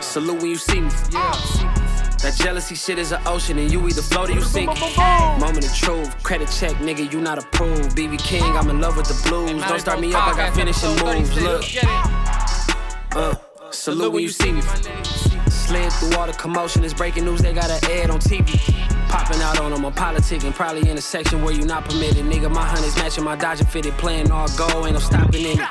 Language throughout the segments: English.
Salute when you see me. That jealousy shit is an ocean, and you either float or you sink. Moment of truth, credit check, nigga, you not approved. BB King, I'm in love with the blues. Don't start me up, I got finishing moves. Look, uh, salute when you see me. Slid through all the commotion, it's breaking news, they got an ad on TV. Popping out on them, I'm politicking, probably in a section where you not permitted. Nigga, my honey's matching my Dodger fitted, playing all go, ain't no stopping in it.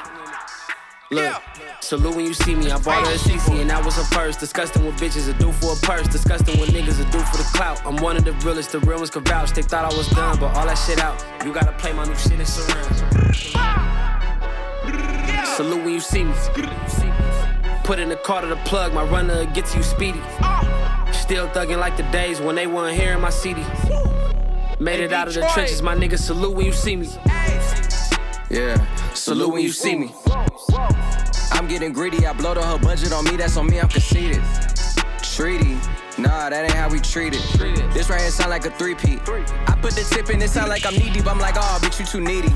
Look, salute when you see me. I bought her a CC and that was her first. Disgusting what bitches are do for a purse. Disgusting what niggas are do for the clout. I'm one of the realest, the real ones can vouch. They thought I was done, but all that shit out. You gotta play my new shit in surround. Salute when you see me. Put in the car to the plug, my runner get to you speedy. Still thugging like the days when they weren't here in my CD. Made it out of the trenches, my nigga. Salute when you see me. Yeah, salute when you see me. I'm getting greedy, I blowed her budget on me, that's on me, I'm conceited. Treaty, nah, that ain't how we treat it. This right here sound like a three-peat. I put the tip in, it sound like I'm knee deep, I'm like, oh, bitch, you too needy.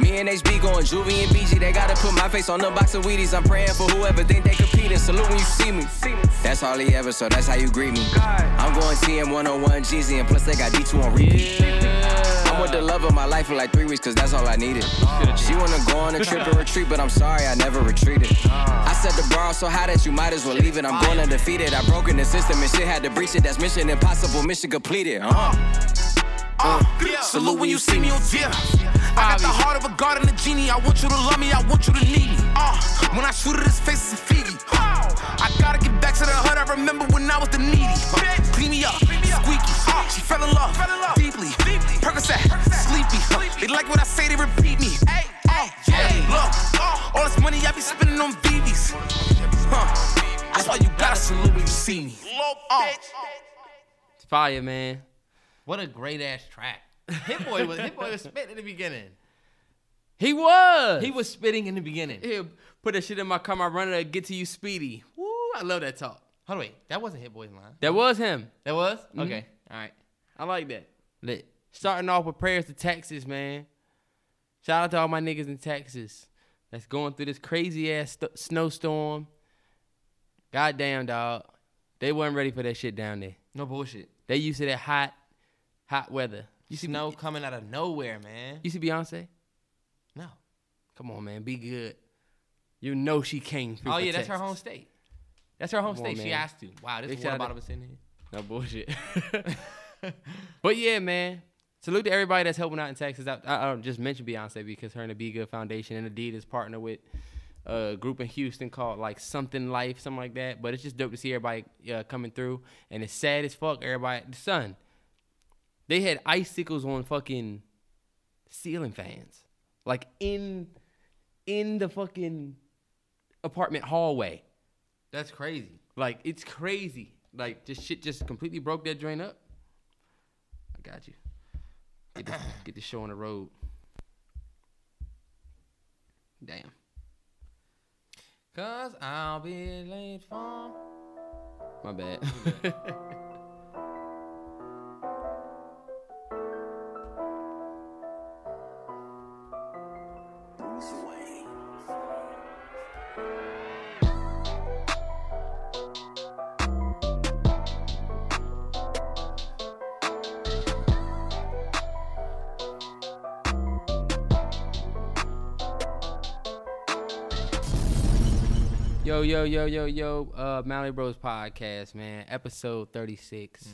Me and HB going Juvie and BG, they gotta put my face on the box of Wheaties. I'm praying for whoever think they competing. Salute when you see me. That's all he ever, so that's how you greet me. I'm going TM 101 Jeezy, and plus they got D2 on repeat. I'm with the love of my life for like three weeks, cause that's all I needed. She wanna go on a trip or retreat, but I'm sorry, I never retreated. I set the bar so high that you might as well leave it. I'm going undefeated. I broke in the system and shit had to breach it. That's mission impossible, mission completed. Uh. Uh, salute when you see me on deer. I got the heart of a god and a genie. I want you to love me, I want you to need me. Uh, when I shoot at his face, it's Fiji. I gotta get back to the hood. I remember when I was the needy. Uh, clean me up, squeaky. Uh, she fell in love, fell in love deeply. deeply. Percocet, sleepy. Uh, they like what I say, they repeat me. Hey, uh, yeah, look, uh, all this money I be spending on BBs. Huh, that's why you gotta salute when you see me. Uh, It's fire, man. What a great ass track. Hit boy was Hit boy was spitting in the beginning. He was. He was spitting in the beginning. He'll put that shit in my car, my runner, to get to you speedy. Woo, I love that talk. Hold on, wait. That wasn't Hit Boy's line. That was him. That was? Okay. All right. I like that. Lit. Starting off with prayers to Texas, man. Shout out to all my niggas in Texas that's going through this crazy ass st- snowstorm. Goddamn, dog. They wasn't ready for that shit down there. No bullshit. They used to that hot, hot weather. You see, Snow coming out of nowhere, man. you see Beyonce? No. Come on, man, be good. You know she came through. Oh yeah, that's her home state. That's her home Come on, state. She man. has to. Wow, this water bottle was in here. No bullshit. but yeah, man. Salute to everybody that's helping out in Texas. I, I, I just mentioned Beyonce because her and the BeyGOOD Foundation and Adidas partner with a group in Houston called like Something Life, something like that. But it's just dope to see everybody uh, coming through. And it's sad as fuck. Everybody, the sun. They had icicles on fucking ceiling fans, like in in the fucking apartment hallway. That's crazy. Like it's crazy. Like this shit just completely broke that drain up. I got you. Get this, get this show on the road. Damn. Cause I'll be late for. My bad. Yo, yo, yo, yo, uh Mallory Bros podcast, man. Episode 36.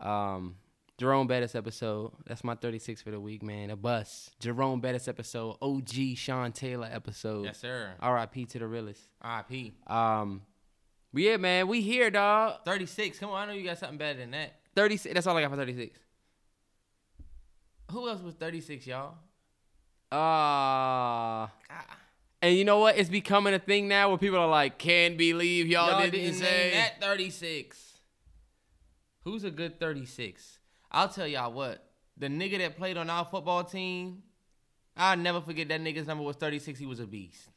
Um Jerome Bettis episode. That's my 36 for the week, man. A bus. Jerome Bettis episode. OG Sean Taylor episode. Yes, sir. RIP to the realest. R.I.P. Um but yeah, man, we here, dog. 36. Come on, I know you got something better than that. 36. That's all I got for 36. Who else was 36, y'all? Ah. And you know what? It's becoming a thing now where people are like, "Can't believe y'all, Y'all didn't, didn't say that 36. Who's a good 36? I'll tell y'all what. The nigga that played on our football team, I'll never forget that nigga's number was 36. He was a beast.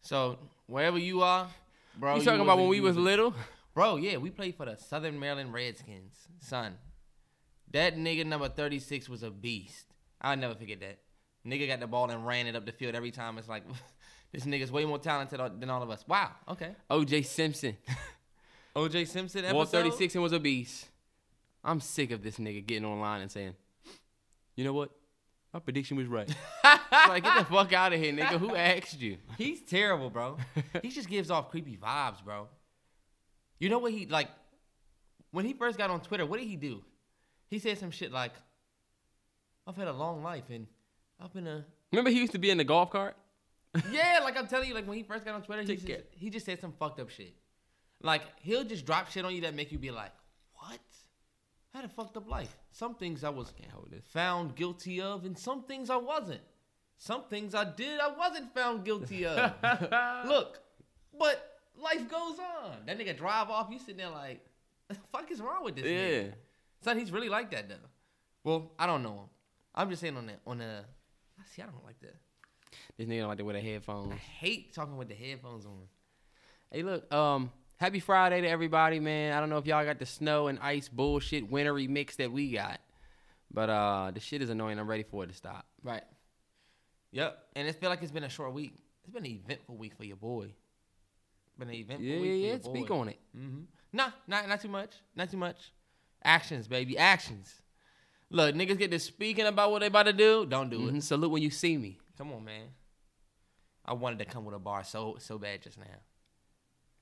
So, wherever you are, bro. You talking about when we was little? Bro, yeah, we played for the Southern Maryland Redskins. Son, that nigga number 36 was a beast. I'll never forget that. Nigga got the ball and ran it up the field every time. It's like this nigga's way more talented than all of us. Wow. Okay. OJ Simpson. OJ Simpson episode. 36 and was a beast. I'm sick of this nigga getting online and saying, you know what? My prediction was right. like, get the fuck out of here, nigga. Who asked you? He's terrible, bro. he just gives off creepy vibes, bro. You know what he like when he first got on Twitter, what did he do? He said some shit like, I've had a long life and I've been a Remember he used to be in the golf cart? Yeah, like I'm telling you, like when he first got on Twitter, he just, he just said some fucked up shit. Like he'll just drop shit on you that make you be like, What? I had a fucked up life. Some things I was this. found guilty of, and some things I wasn't. Some things I did I wasn't found guilty of. Look, but life goes on. That nigga drive off, you sitting there like, the fuck is wrong with this Yeah. nigga? Son, he's really like that though. Well, I don't know him. I'm just saying on the on the see, I don't like that. This nigga don't like to wear the headphones. I hate talking with the headphones on. Hey, look, um, happy Friday to everybody, man. I don't know if y'all got the snow and ice bullshit wintry mix that we got, but uh, the shit is annoying. I'm ready for it to stop. Right. Yep. And it feel like it's been a short week. It's been an eventful week for your boy. Been an eventful Yeah, week yeah, for yeah. Speak boy. on it. Mm-hmm. Nah, not not too much. Not too much. Actions, baby. Actions. Look, niggas get to speaking about what they about to do. Don't do Mhm. it. Salute when you see me. Come on, man. I wanted to come with a bar so so bad just now.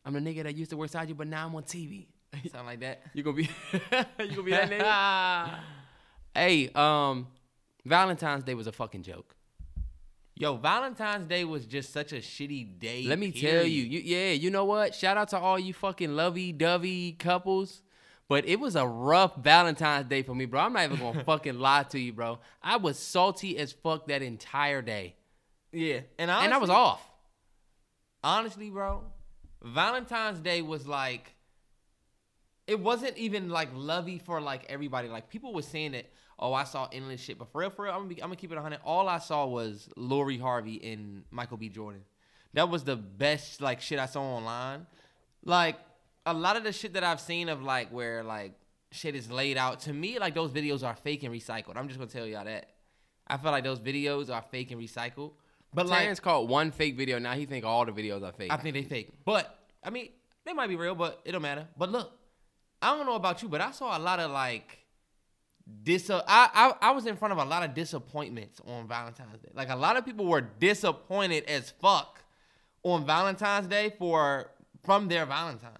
I'm the nigga that used to work beside you, but now I'm on TV. Sound like that? You gonna be you gonna be that nigga? hey, um, Valentine's Day was a fucking joke. Yo, Valentine's Day was just such a shitty day. Let me tell you, you, yeah, you know what? Shout out to all you fucking lovey-dovey couples. But it was a rough Valentine's Day for me, bro. I'm not even gonna fucking lie to you, bro. I was salty as fuck that entire day, Yeah, and and I was off. honestly, bro, Valentine's Day was like, it wasn't even like lovey for like everybody. Like people were saying that, oh, I saw endless shit, but for real, for real, I'm gonna, be, I'm gonna keep it 100. All I saw was Lori Harvey and Michael B. Jordan. That was the best like shit I saw online. Like a lot of the shit that I've seen of like where like shit is laid out to me, like those videos are fake and recycled. I'm just gonna tell y'all that. I feel like those videos are fake and recycled. But like Terrence caught one fake video. Now he think all the videos are fake. I think they fake. But I mean, they might be real, but it don't matter. But look, I don't know about you, but I saw a lot of like dis. I, I I was in front of a lot of disappointments on Valentine's Day. Like a lot of people were disappointed as fuck on Valentine's Day for from their Valentine.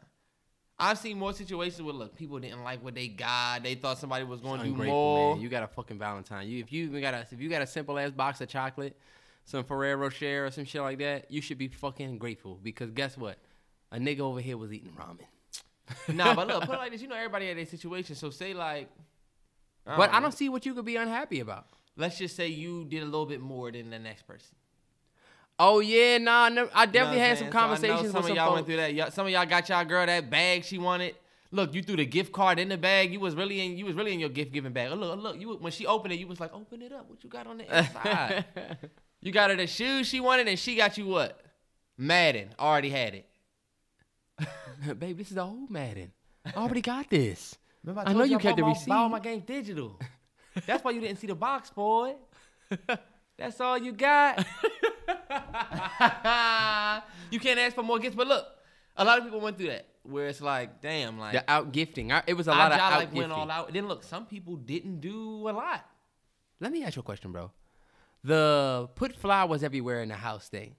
I've seen more situations where look, people didn't like what they got. They thought somebody was going to do more. man. You got a fucking Valentine. You if you even got a if you got a simple ass box of chocolate, some Ferrero Rocher or some shit like that, you should be fucking grateful because guess what? A nigga over here was eating ramen. nah, but look, put it like this. You know, everybody had their situation. So say like, But I don't see what you could be unhappy about. let's just say you did a little bit more than the next person. Oh yeah, nah, no, I definitely You know had some saying? So I conversations some of y'all folks. went through that. Y'all, some of y'all got y'all girl that bag she wanted. Look, you threw the gift card in the bag. You was really in. You was really in your gift giving bag. Oh, look, oh, look. You when she opened it, you was like, open it up. What you got on the inside? you got her the shoes she wanted, and she got you what? Madden. Already had it. Babe, this is the old Madden. I already got this. Remember I told know you I kept the receipt. Buy all my games digital. That's why you didn't see the box, boy. That's all you got. you can't ask for more gifts, but look, a lot of people went through that where it's like, damn, like The out gifting. It was a lot of out like went gifting. all out. Then look, some people didn't do a lot. Let me ask you a question, bro. The put flowers everywhere in the house thing.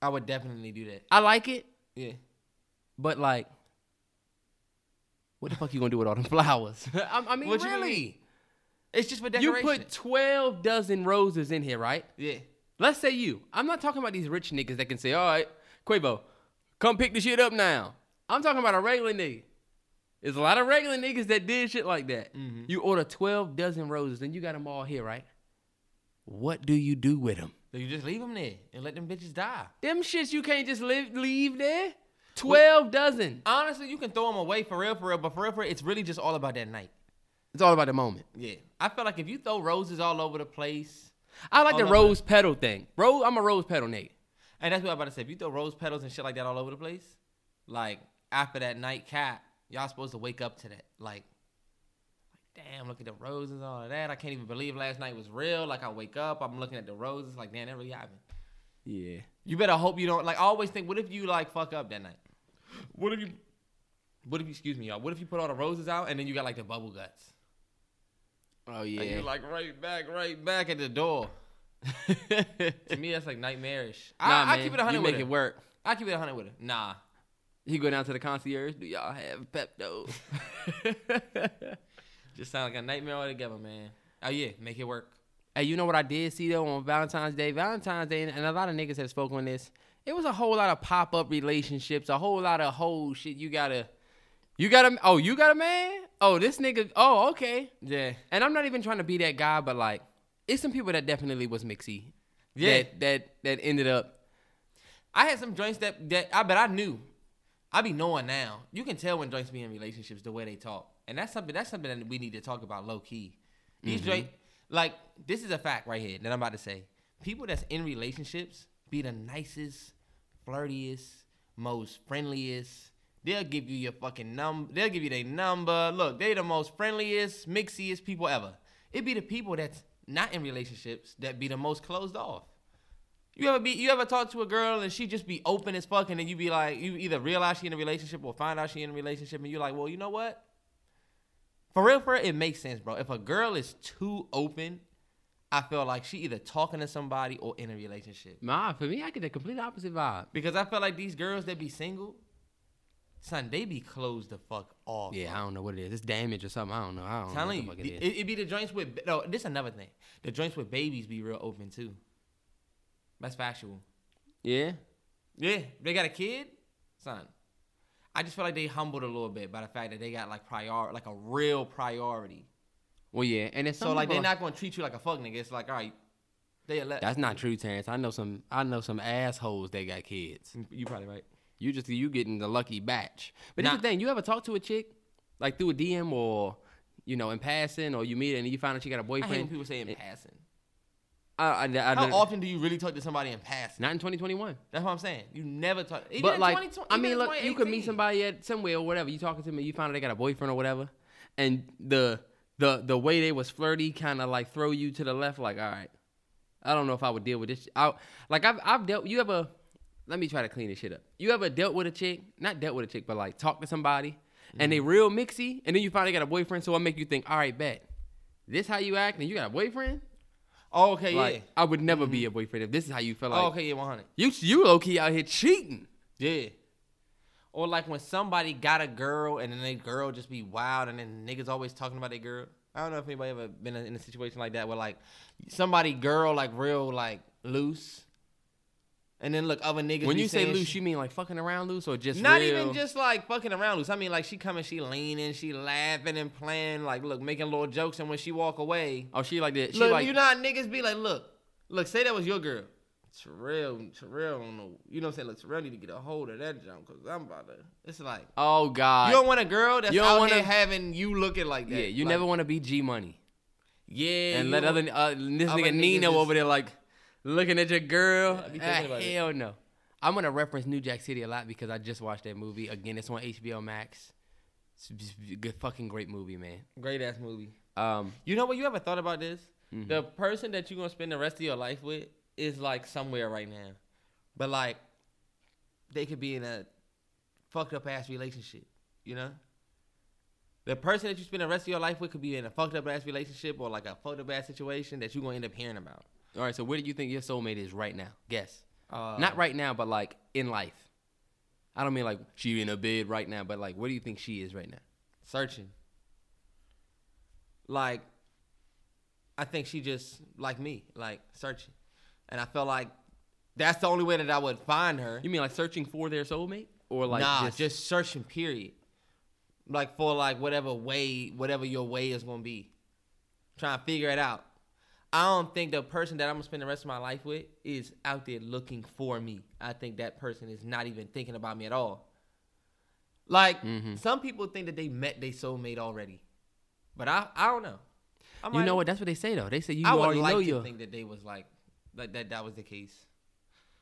I would definitely do that. I like it, Yeah. but like, what the fuck you gonna do with all them flowers? I, I mean, What you really? mean? It's just for decoration. You put twelve dozen roses in here, right? yeah. Let's say you. I'm not talking about these rich niggas that can say, "All right, Quavo, come pick the shit up now." I'm talking about a regular nigga. There's a lot of regular niggas that did shit like that. Mm-hmm. You order 12 dozen roses, and you got them all here, right? What do you do with them? So you just leave them there and let them bitches die. Them shits you can't just live, leave there. 12 dozen. Honestly, you can throw them away for real, for real, but for real, for real, it's really just all about that night. It's all about the moment. Yeah. I feel like if you throw roses all over the place, I like All the rose petal thing. Rose, I'm a rose petal nigga. and that's what I'm about to say. If you throw rose petals and shit like that all over the place, like after that night cap, y'all supposed to wake up to that. Like, like damn, look at the roses and all of that. I can't even believe last night was real. Like I wake up, I'm looking at the roses, like damn, that really happened. Yeah. You better hope you don't like. I always think, what if you like fuck up that night? What if you? What if you? Excuse me, y'all. What if you put all the roses out and then you got like the bubble guts? Oh yeah. And you're like right back, right back at the door. to me, that's like nightmarish. nah, I, I man, keep it a hundred You make her. it work. I keep it a hundred with her. Nah, He go down to the concierge. Do y'all have Pepto? just sound like a nightmare altogether, man. Oh yeah, make it work. Hey, you know what I did see though on Valentine's Day? Valentine's Day, and a lot of niggas have spoken on this. It was a whole lot of pop up relationships, a whole lot of whole shit. You gotta, you gotta. Oh, you got a man? Oh, this nigga. Oh, okay. Yeah, And I'm not even trying to be that guy, but like, it's some people that definitely was mixy. Yeah. That that that ended up. I had some joints that that I bet I knew. I be knowing now. You can tell when joints be in relationships the way they talk, and that's something that's something that we need to talk about low key. These Mm-hmm. joint, like this is a fact right here that I'm about to say. People that's in relationships be the nicest, flirtiest, most friendliest. They'll give you your fucking number. They'll give you their number. Look, they the most friendliest, mixiest people ever. It be the people that's not in relationships that be the most closed off. You ever be you ever talk to a girl and she just be open as fuck and then you be like you either realize she in a relationship or find out she in a relationship and you're like, well, you know what? For real, for real, it makes sense, bro. If a girl is too open, I feel like she either talking to somebody or in a relationship. Nah, for me, I get the complete opposite vibe. Because I feel like these girls that be single, son, they be closed the fuck off. Yeah, I don't know what it is. It's damage or something. I don't know. I don't telling know you, what the fuck it, it is. it be the joints with no. This another thing. The joints with babies be real open too. That's factual. yeah. Yeah, they got a kid, son. I just feel like they humbled a little bit by the fact that they got like prior, like a real priority. Well, yeah, and it's So like they're not gonna treat you like a fuck nigga. It's like all right, they let. That's not true, Terrence. I know some. I know some assholes that got kids. You probably right. You just you getting the lucky batch. But here's the thing: you ever talk to a chick like through a DM or you know in passing, or you meet her and you find out she got a I hate boyfriend? people say in eh, passing. I, I, I, How often do you really talk to somebody in passing? Not in 2021. That's what I'm saying. You never talk. Even but in like, 2020 I mean, look, you could meet somebody at somewhere or whatever. You talking to me, you find out they got a boyfriend or whatever, and the the the way they was flirty kind of like throw you to the left. Like, all right, I don't know if I would deal with this. I like I've I've dealt. You ever? Let me try to clean this shit up. You ever dealt with a chick? Not dealt with a chick, but like talk to somebody, and mm-hmm. they real mixy, and then you finally got a boyfriend. So I make you think, all right, bet. This how you act, and you got a boyfriend? Oh, okay, Like, yeah. I would never be mm-hmm. a boyfriend if this is how you feel oh, like. oh, okay, yeah, 100. You you low key out here cheating. Yeah. Or like when somebody got a girl and then they girl just be wild and then niggas always talking about their girl. I don't know if anybody ever been in a situation like that where like somebody girl like real like loose, and then look other niggas. When you say loose, she- you mean like fucking around loose or just not real? even just like fucking around loose. I mean like she coming, she leaning, she laughing and playing, like look making little jokes, and when she walk away, Oh, she like that. She look like you know how niggas be like, look, look, say that was your girl. Terrell, Terrell. You know what I'm saying? Look, Terrell need to get a hold of that jump because I'm about to. It's like oh god. you don't want a girl that's You don't out wanna- here having you looking like that. yeah, you Like, never want to be G Money Yeah, and let other uh, this nigga Nino just- over there like looking at your girl. Yeah, I be thinking about it. hell no. I'm gonna reference New Jack City a lot because I just watched that movie again. It's on HBO Max. It's a good fucking great movie, man. great ass movie. Um, You know what? You ever thought about this? Mm-hmm. The person that you're gonna spend the rest of your life with is like somewhere right now, but like they could be in a fucked up ass relationship. You know. The person that you spend the rest of your life with could be in a fucked up ass relationship or like a fucked up ass situation that you're gonna end up hearing about. All right. So where do you think your soulmate is right now? Guess. Uh, Not right now, but like in life. I don't mean like she in a bed right now, but like where do you think she is right now? searching. Like, I think she just like me, like searching, and I felt like that's the only way that I would find her. You mean like searching for their soulmate, or like nah, just, just, searching. Period. Like for like whatever way, whatever your way is gonna be, trying to figure it out. I don't think the person that I'm gonna spend the rest of my life with is out there looking for me. I think that person is not even thinking about me at all. Like Mm-hmm. some people think that they met their soulmate already, but I I don't know. I you know what? That's what they say though. They say you already know your. I would already like know to think that they was like like that that was the case.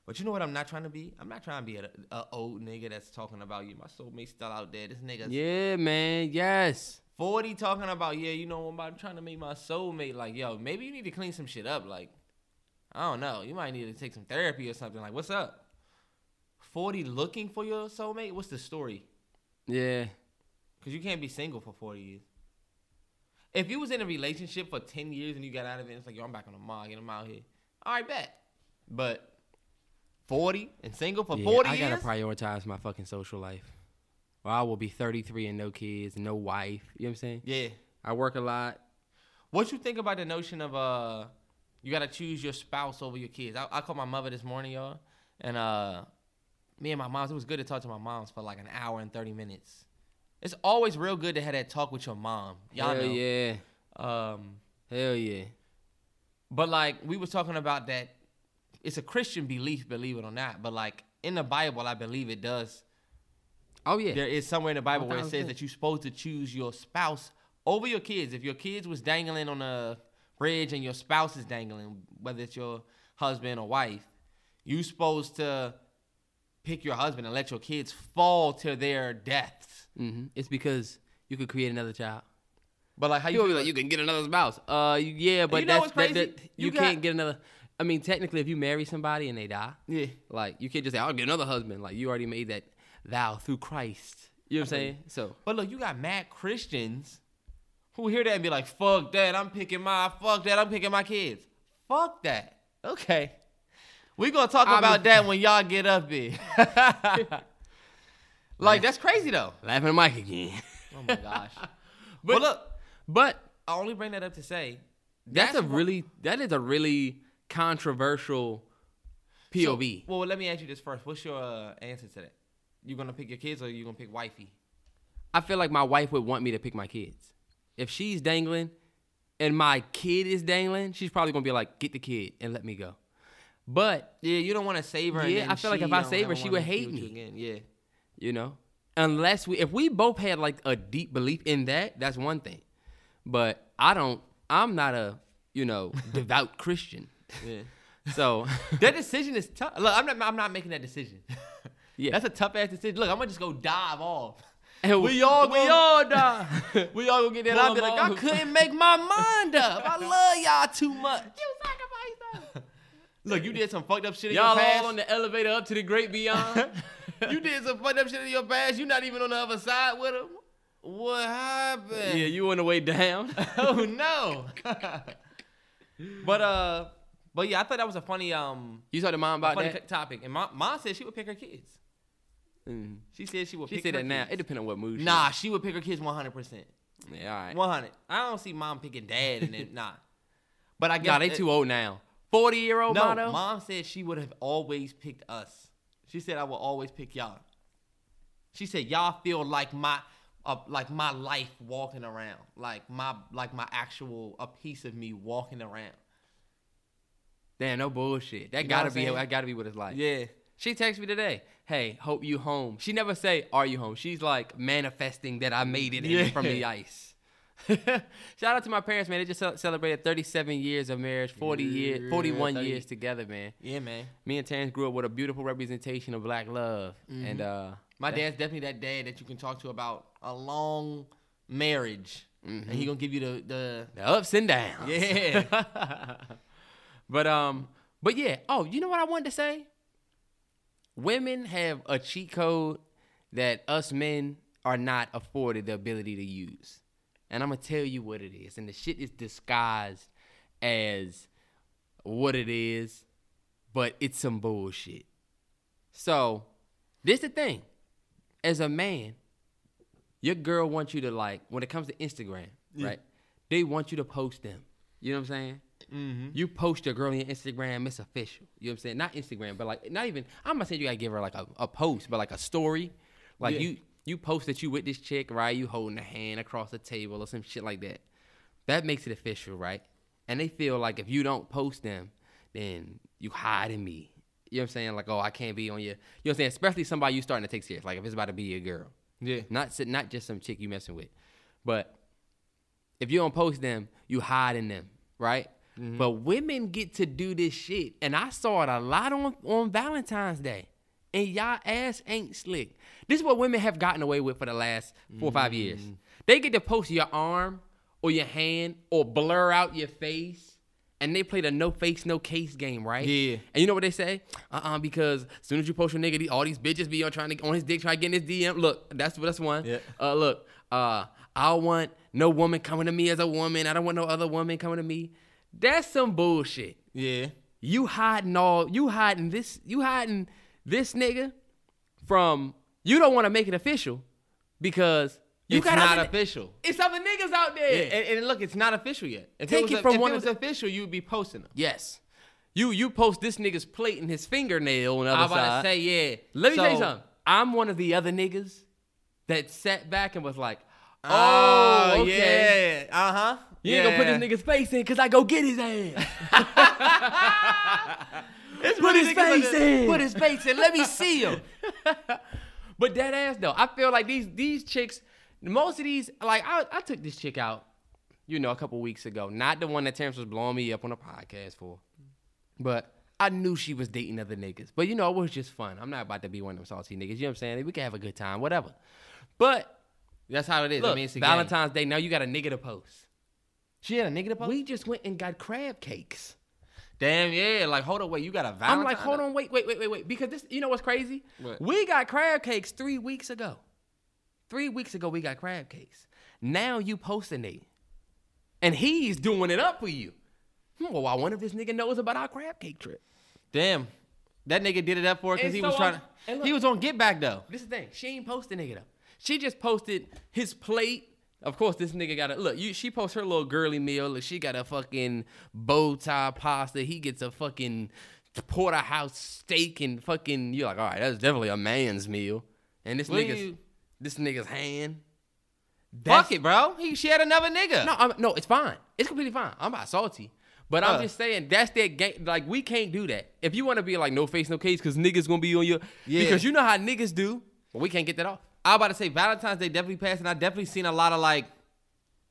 But you know what I'm not trying to be? I'm not trying to be a, a old nigga that's talking about you. My soulmate still out there. This nigga. Yeah, man. Yes. 40 talking about, yeah, you know, I'm about trying to make my soulmate. Like, yo, maybe you need to clean some shit up. Like, I don't know. You might need to take some therapy or something. Like, what's up? 40 looking for your soulmate? What's the story? Yeah. Because you can't be single for 40 years. If you was in a relationship for 10 years and you got out of it, it's like, yo, I'm back on the mall, get him out here. All right, bet. But 40 and single for Yeah, 40 I years? I gotta prioritize my fucking social life. Or I will be 33 and no kids, no wife. You know what I'm saying? yeah. I work a lot. What you think about the notion of uh, you gotta choose your spouse over your kids? I, I called my mother this morning, y'all, and uh, me and my moms. It was good to talk to my moms for like an hour and thirty minutes. It's always real good to have that talk with your mom. Y'all Hell know. yeah. Um, Hell yeah. but like we was talking about that, it's a Christian belief, believe it or not. But like in the Bible, I believe it does. Oh yeah. There is somewhere in the Bible where it says that you're supposed to choose your spouse over your kids. If your kids was dangling on a bridge and your spouse is dangling, whether it's your husband or wife, you're supposed to pick your husband and let your kids fall to their deaths. hmm It's because you could create another child. But like how you feel like, you can get another spouse. Uh, you- yeah, but You know that's that- that- You you, got- can't get another. I mean, technically, if you marry somebody and they die, yeah. like you can't just say, "I'll get another husband." Like you already made that vow through Christ. You know what I'm saying? So But look, you got mad Christians who hear that and be like, fuck that, I'm picking my fuck that, I'm picking my kids. Fuck that. Okay. we gonna talk I about mean- that when y'all get up here. like that's crazy though. laughing at Mike again. Oh my gosh. But- but look, but I only bring that up to say that's, a wh- really that is a really controversial POV. well, let me ask you this first. What's your uh, answer to that? You gonna pick your kids or you gonna pick wifey? I feel like my wife would want me to pick my kids. If she's dangling and my kid is dangling, she's probably gonna be like, "Get the kid and let me go." But Yeah, you don't want to save her. Yeah, I feel like if I save her, she would hate be with you me. Again. Yeah. you know, unless we if we both had like a deep belief in that, that's one thing. But I don't. I'm not a you know devout Christian. Yeah. So that decision is tough. Look, I'm not. I'm not making that decision. Yeah. that's a tough ass decision. Look, I'm gonna just go dive off. And We all we gonna- all die. We all gonna get that. I'll be them like, I couldn't make my mind up. I love y'all too much. You sacrificed us. Look, you did some fucked up shit in Y'all your past. all on the elevator up to the great beyond. you did some fucked up shit in your past. You're not even on the other side with him. What happened? yeah, you on the way down. oh no. but uh, but yeah, I thought that was a funny um You saw the mom a about funny that? topic. And mom, mom said she would pick her kids. Mm. She said she would. She pick said her that now. It depends on what mood. she Nah, in. she would pick her kids 100. percent Yeah, all right. 100. I don't see mom picking dad and then nah. But I guess Nah, they too old now. Forty year old No, motto. mom said she would have always picked us. She said I will always pick y'all. She said y'all feel like my uh, like my life walking around, like my like my actual a piece of me walking around. Damn, no bullshit. That You know gotta be. That gotta be what it's like. Yeah. She texted me today. Hey, hope you home. She never say, "Are you home?" She's like manifesting that I made it in Yeah. from the ice. Shout out to my parents, man. They just celebrated 37 years of marriage, 40 years, 41 30. years together, man. Yeah, man. Me and Terrence grew up with a beautiful representation of black love, Mm-hmm. and uh, My dad's definitely that dad that you can talk to about a long marriage, and he gonna give you the the the ups and downs. yeah. But um, but yeah. Oh, you know what I wanted to say? Women have a cheat code that us men are not afforded the ability to use. And I'm gonna tell you what it is. And the shit is disguised as what it is, but it's some bullshit. So, this the thing. As a man, your girl wants you to like when it comes to Instagram, right? They want you to post them. You know what I'm saying? Mm-hmm. You post your girl on your Instagram, it's official. You know what I'm saying? Not Instagram, but like not even. I'm not saying you gotta give her like a, a post, but like a story. Like Yeah. you you post that you with this chick, right? You holding a hand across the table or some shit like that. That makes it official, right? And they feel like if you don't post them, then you hiding me. You know what I'm saying? Like, oh, I can't be on your. You know what I'm saying? Especially somebody you starting to take serious. Like if it's about to be your girl. Yeah. Not not just some chick you messing with, but if you don't post them, you hiding them, right? But women get to do this shit, and I saw it a lot on on Valentine's Day, and y'all ass ain't slick. This is what women have gotten away with for the last four or five years. Mm. They get to post your arm or your hand or blur out your face. And they play the no face, no case game, right? Yeah. And you know what they say? Uh-uh, because as soon as you post your nigga, all these bitches be on trying to on his dick, trying to get in his DM. Look, that's that's one. Yeah. Uh, look, uh, I want no woman coming to me as a woman. I don't want no other woman coming to me. That's some bullshit. Yeah. You hiding all you hiding this you hiding this nigga from you don't want to make it official because you it's not other- official. It's other niggas out there. Yeah, and, and look, it's not official yet. If Take it was, it from if one it was the- official, you would be posting them. Yes. You you post this nigga's plate and his fingernail on the I other was about side. to say, yeah. Let me tell you something. I'm one of the other niggas that sat back and was like, "Oh, Oh, okay. yeah. Uh huh. You ain't gonna put this nigga's face in because I go get his ass. put his face in. Put his face in. Let me see him. But that ass though, I feel like these these chicks, most of these, like I, I took this chick out, you know, a couple weeks ago. Not the one that Terrence was blowing me up on a podcast for, but I knew she was dating other niggas. But you know, it was just fun. I'm not about to be one of them salty niggas. You know what I'm saying? We can have a good time, whatever. But That's how it is. I look, mean, it's a Valentine's Day. Now you got a nigga to post. She had a nigga to post. We just went and got crab cakes. Damn, yeah. Like, hold on, wait. You got a Valentine? I'm like, hold on, wait, wait, wait, wait, wait. Because this, you know what's crazy? What? We got crab cakes three weeks ago. Three weeks ago, we got crab cakes. Now you posting it. And he's doing it up for you. Hmm, Well, I wonder if this nigga knows about our crab cake trip. Damn. That nigga did it up for her because he so was trying to. look- He was on Get Back though. This is the thing. She ain't posting nigga though. She just posted his plate. Of course, this nigga got a look. You, she posts her little girly meal. Look, she got a fucking bow tie pasta. He gets a fucking porterhouse steak and fucking. You're like, all right, that's definitely a man's meal. And this nigga's you- this nigga's hand. Fuck it, bro. He, she had another nigga. No, I'm, no, it's fine. It's completely fine. I'm not salty. But I'm Uh. just saying that's that game. Like we can't do that. If you want to be like no face, no case, because niggas gonna be on your. Yeah. Because you know how niggas do. But we can't get that off. I was about to say Valentine's Day definitely passed, and I definitely seen a lot of like.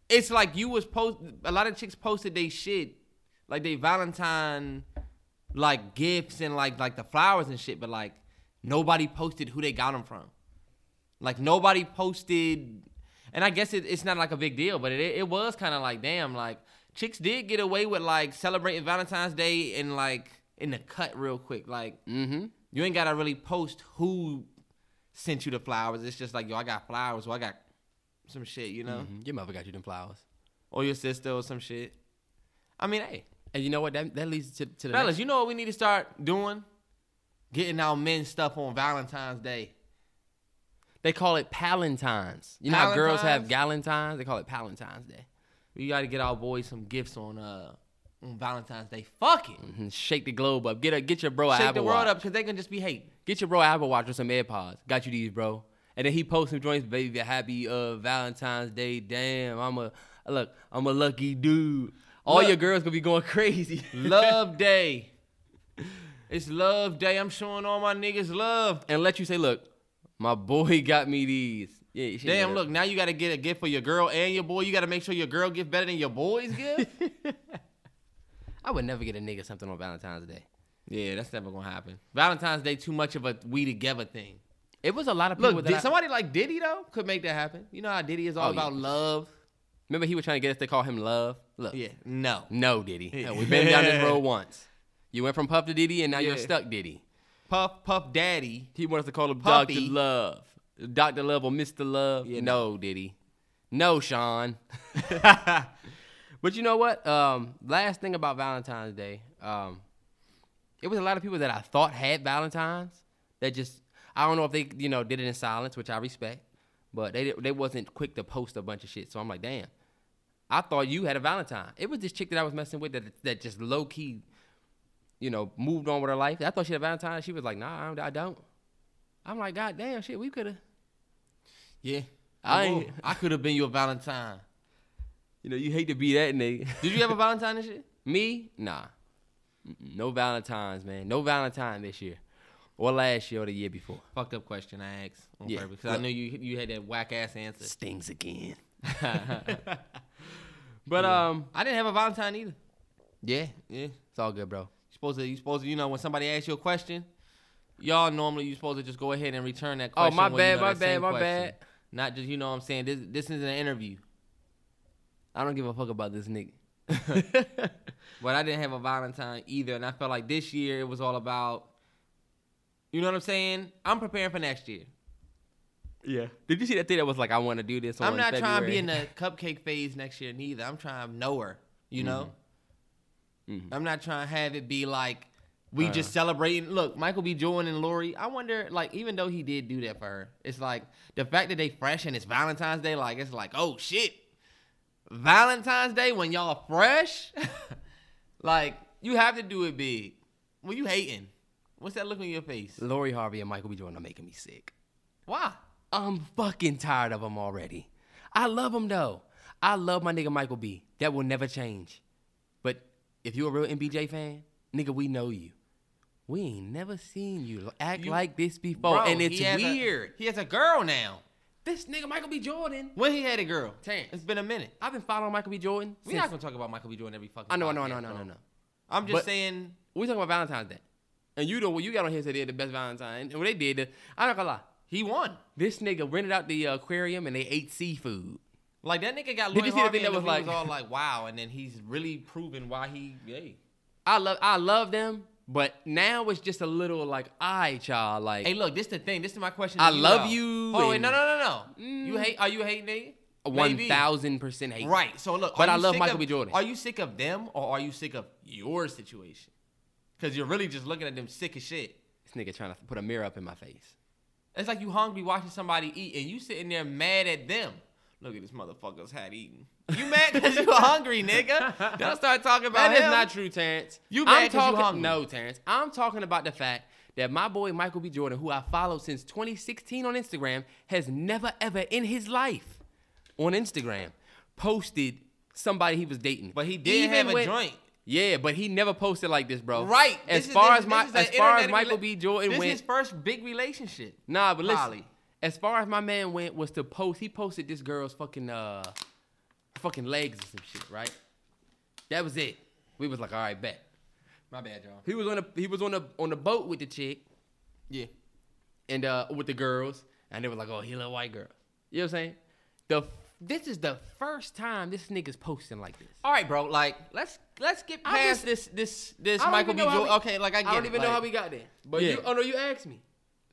It's like you was post. A lot of chicks posted they shit, like they Valentine, like gifts and like like the flowers and shit, but like nobody posted who they got them from. Like nobody posted, and I guess it, it's not like a big deal, but it it was kind of like damn, like chicks did get away with like celebrating Valentine's Day and like in the cut real quick, like Mm-hmm. you ain't gotta really post who sent you the flowers. It's just like, yo, I got flowers, or I got some shit, you know, Mm-hmm. Your mother got you them flowers. or your sister or some shit. I mean, hey, And you know what? That that leads to to the fellas, next- you know what we need to start doing? Getting our men stuff on Valentine's Day. They call it Palentines. You know how girls have Palentines? Galentines? They call it Palentines Day. We got to get our boys some gifts on uh on Valentine's Day. Fuck it. Mhm. Shake the globe up. Get a get your bro Shake Apple the world Watch. up because they can just be hating. Get your bro Apple Watch or some AirPods. Got you these, bro. And then he posts some joints, baby. Happy uh Valentine's Day. Damn, I'm a look. I'm a lucky dude. All Look. your girls gonna be going crazy. Love Day. It's Love Day. I'm showing all my niggas love. and let you say, look, my boy got me these. Yeah, Damn, look, now you got to get a gift for your girl and your boy. You got to make sure your girl gift better than your boy's gift. I would never get a nigga something on Valentine's Day. yeah, that's never gonna happen. Valentine's Day too much of a we together thing. It was a lot of people Look, that did I- somebody like Diddy though could make that happen. You know how Diddy is all Oh, yeah. about love. remember he was trying to get us to call him love. Look, Yeah, no. no, Diddy. Yeah, We've been down this road once. You went from Puff to Diddy, and now you're stuck Diddy. Puff Puff Daddy. He wants to call him Doctor Love, Doctor Love or Mister Love. Yeah, no, Diddy. No, Sean. but you know what? Um, last thing about Valentine's Day, um, it was a lot of people that I thought had Valentines that just I don't know if they you know did it in silence, which I respect, but they they wasn't quick to post a bunch of shit. So I'm like, damn. I thought you had a Valentine. It was this chick that I was messing with that that just low key, you know, moved on with her life. I thought she had a Valentine. She was like, nah, I don't. I'm like, God damn, shit, we could have. Yeah, I I could have been your Valentine. You know, you hate to be that nigga. Did you have a Valentine and shit? Me? Nah. No Valentines, man. No Valentine this year. Or last year or the year before. Fucked up question I asked on Yeah, purpose because I knew you you had that whack ass answer. Stings again. but um, I didn't have a Valentine either. yeah, Yeah, it's all good, bro. you supposed to you supposed to you know when somebody asks you a question, Y'all normally you supposed to just go ahead and return that question. Oh, my when you bad, know my bad, my question. bad. Not just you know what I'm saying. This this is an interview. I don't give a fuck about this nigga. But I didn't have a Valentine either, and I felt like this year it was all about. You know what I'm saying? I'm preparing for next year. yeah. Did you see that thing that was like, I want to do this? I'm on not trying to be in the cupcake phase next year neither. I'm trying to know her. You know. Mhm. I'm not trying to have it be like we Uh. just celebrating. Look, Michael B. Jordan and Lori. I wonder, like, even though he did do that for her, it's like the fact that they fresh and it's Valentine's Day. Like, it's like, oh shit, Valentine's Day when y'all fresh. like, you have to do it big. When you hating, what's that look on your face? Lori Harvey and Michael B. Jordan are making me sick. Why? I'm fucking tired of them already. I love them though. I love my nigga Michael B. That will never change. But if you're a real MBJ fan, nigga, we know you. We ain't never seen you act You- like this before, Bro, and it's he has a- weird. he has a girl now. This nigga Michael B. Jordan. When he had a girl, Terrence. it's been a minute. I've been following Michael B. Jordan. We're not gonna talk about Michael B. Jordan every fucking. I know, I know, I know, I know, I know. I'm just But- saying. We talking about Valentine's Day, and you know what you got on here said they had the best Valentine, and what they did, I'm not gonna lie. He won. This nigga rented out the aquarium and they ate seafood. Like that nigga got. Did Lloyd you see the Harvey thing that and was we like- was all like, wow, and then he's really proven why he. Hey, I love, I love them, but now it's just a little like, I y'all like. hey, look, this the thing. This is my question. I you, love you Oh wait, no, no, no, no. Mm. You hate? Are you hating nigga? One thousand percent hate. Right. So look, But I love Michael of- B. Jordan. Are you sick of them or are you sick of your situation? Because you're really just looking at them sick as shit. This nigga trying to put a mirror up in my face. It's like you hungry watching somebody eat and you sitting there mad at them. Look at this motherfucker's hat eating. You mad because you hungry, nigga? Don't start talking about That is him. not true, Terrence. You I'm mad you talking, hungry. No, Terrence. I'm talking about the fact that my boy Michael B. Jordan, who I followed since 2016 on Instagram, has never ever in his life on Instagram posted somebody he was dating. But he did Even have a when- joint. Yeah, but he never posted like this, bro. Right. As This is- far this- as my is as far as Michael rela- B. Jordan this went, is his first big relationship. Nah, but listen. As far as my man went was to post, he posted this girl's fucking uh fucking legs and some shit, right? That was it. We was like, all right, bet. My bad, y'all. He was on the he was on the on the boat with the chick Yeah. and uh with the girls, and they were like, oh, he a little white girl. You know what I'm saying? The this is the first time this nigga's posting like this. All right, bro. Like, let's let's get I past just- this this this I don't Michael even B. know how Jordan. we- Okay, like I get I don't it, even know like, how we got there. But Yeah. you oh no, you asked me.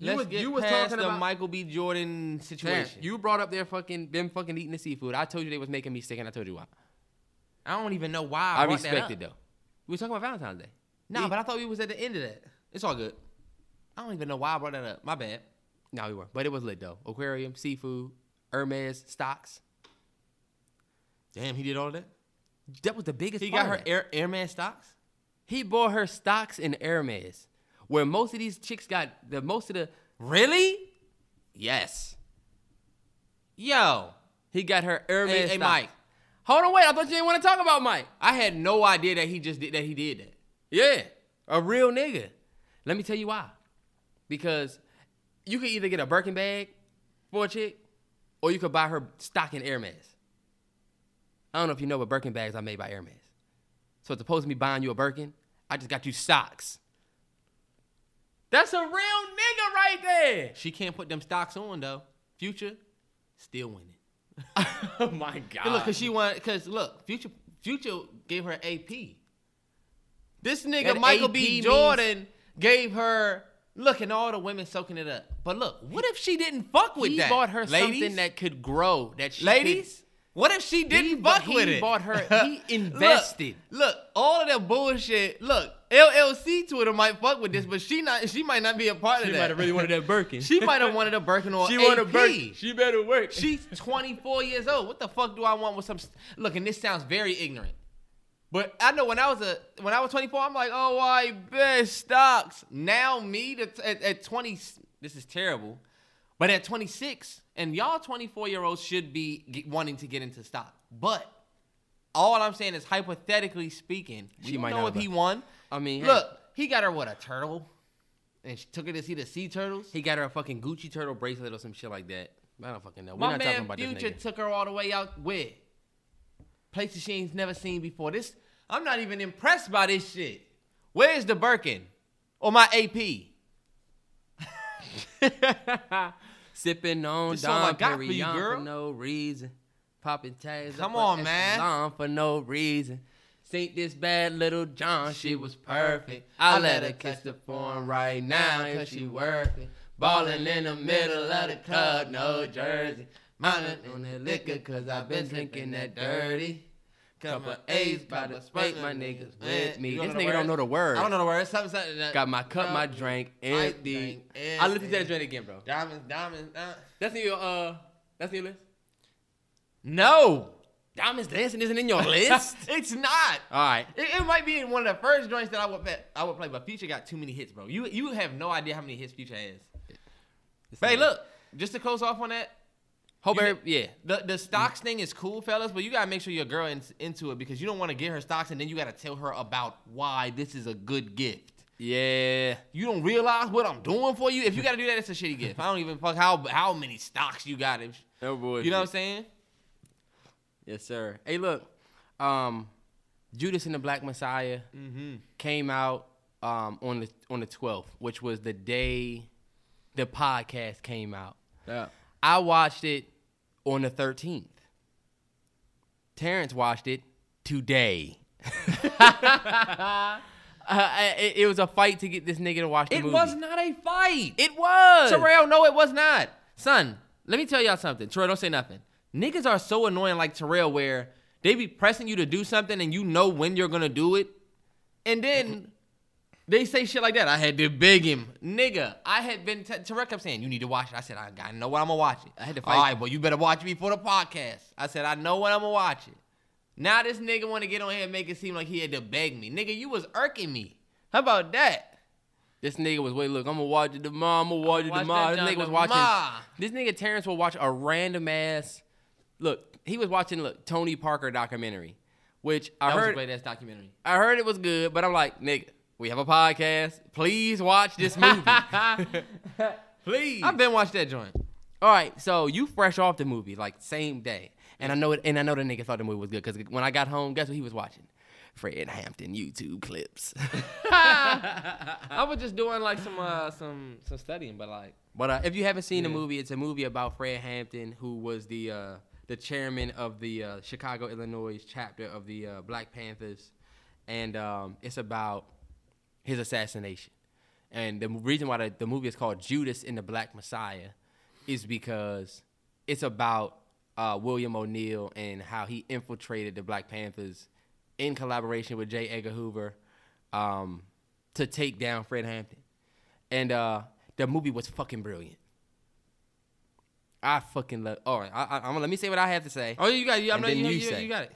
You Let's was, get you was past the about Michael B. Jordan situation. you brought up their fucking them fucking eating the seafood. I told you they was making me sick, and I told you why. I don't even know why I, I, respect it though. We was talking about Valentine's Day. Nah, but I thought we was at the end of that. It's all good. I don't even know why I brought that up. My bad. No, we were, but it was lit though. Aquarium, seafood, Hermes, stocks. Damn, he did all that. That was the biggest. He part got her. Air Hermes stocks. He bought her stocks in Hermes, where most of these chicks got the most of the. Really? Yes, Yo, he got her Hermes. Hey, hey. Mike. Hold on, wait. I thought you didn't want to talk about Mike. I had no idea that he just did that. He did that. Yeah, a real nigga. Let me tell you why. Because you could either get a Birkin bag for a chick, or you could buy her stock in Hermes. I don't know if you know, but Birkin bags are made by Hermes. So it's opposed to me buying you a Birkin, I just got you stocks. That's a real nigga right there. She can't put them stocks on though. Future, still winning. oh my god. look, cause she won. cause look, Future, Future gave her AP. This nigga Michael AP B. means- Jordan gave her. Look, and all the women soaking it up. But look, what if she didn't fuck with he that? bought her ladies? something that could grow. That she ladies. What if she didn't he, fuck he with it? He bought her. He invested. Look, all of that bullshit. Look, LLC Twitter might fuck with this, but she not. She might not be a part of that. She might have really wanted that Birkin. She might have wanted a Birkin or She AP. wanted a Birkin. She better work. She's 24 years old. What the fuck do I want with some? Look, and this sounds very ignorant, but I know when I was a when I was 24, I'm like, oh, I bet stocks. Now me to, at, at 20, this is terrible, but at 26, and y'all 24 year olds should be wanting to get into stock, but. All I'm saying is, hypothetically speaking, we She don't might know if he won. I mean, hey. look, he got her what a turtle, and she took her to see the sea turtles. He got her a fucking Gucci turtle bracelet or some shit like that. I don't fucking know. We're My not man talking about Future this nigga. took her all the way out where? Places she ain't never seen before. This I'm not even impressed by this shit. Where's the Birkin? Or my AP? Sipping on This Dom for Perignon for no reason. Popping tags. Come up on, man. For no reason. Saint this bad little John, she was perfect. I let her kiss the form right now, cause she worth it. Ballin' in the middle of the club, no jersey. Mindin' on that liquor, cause I've been drinking that dirty. Couple A's, about to spank my niggas with me. This the nigga don't know the words. I don't know the words. Something, something, that- Got my cup, my drink, empty. drink I listened to that joint again, bro. Diamonds, diamonds. Uh. That's in your uh, that's in your list. No, Diamonds dancing isn't in your list. it's not. All right. It, it might be in one of the first joints that I would play, I would play, but Future got too many hits, bro. You you have no idea how many hits Future has. Hey, look, just to close off on that, Hope every, yeah. the the stocks thing is cool, fellas, but you gotta make sure your girl is into it because you don't want to get her stocks and then you gotta tell her about why this is a good gift. Yeah. You don't realize what I'm doing for you. If you gotta do that, it's a shitty gift. I don't even fuck how how many stocks you got. If, No bullshit. you know what I'm saying? Yes, sir. Hey, look. Um, Judas and the Black Messiah Mm-hmm. came out um on the on the 12th, which was the day the podcast came out. Yeah. I watched it on the 13th. Terrence watched it today. Uh, it, it was a fight to get this nigga to watch the It movie. It was not a fight. It was. Terrell, no, it was not. Son, let me tell y'all something. Terrell, don't say nothing. Niggas are so annoying like Terrell where they be pressing you to do something and you know when you're gonna do it. And then they say shit like that. I had to beg him. Nigga, I had been, t- Terrell kept saying, you need to watch it. I said, I, I know what I'm gonna watch it. I had to All fight right, well, you better watch it before the podcast. I said, I know what I'm gonna watch it. Now this nigga wanna get on here and make it seem like he had to beg me. Nigga, you was irking me. How about that? This nigga was wait, look, I'm gonna watch it tomorrow. I'm gonna watch it tomorrow. This nigga was watching. tomorrow. This nigga Terrence will watch a random ass. Look, he was watching look Tony Parker documentary, which I That was a heard. great ass documentary. I heard it was good, but I'm like, nigga, we have a podcast. Please watch this movie. Please. I've been watching that joint. All right, so you fresh off the movie, like same day, and I know it, and I know the nigga thought the movie was good because when I got home, guess what he was watching? Fred Hampton YouTube clips. I was just doing like some uh some some studying, but like But uh, if you haven't seen the movie, it's a movie about Fred Hampton, who was the uh, the chairman of the uh, Chicago, Illinois chapter of the uh, Black Panthers, and um, it's about his assassination. And the reason why the, the movie is called Judas and the Black Messiah is because it's about uh, William O'Neill and how he infiltrated the Black Panthers in collaboration with J. Edgar Hoover um, to take down Fred Hampton. And uh, the movie was fucking brilliant. I fucking love. All right, I, I, I'm let me say what I have to say. oh you got you, I And know then you, you you, say. you got it.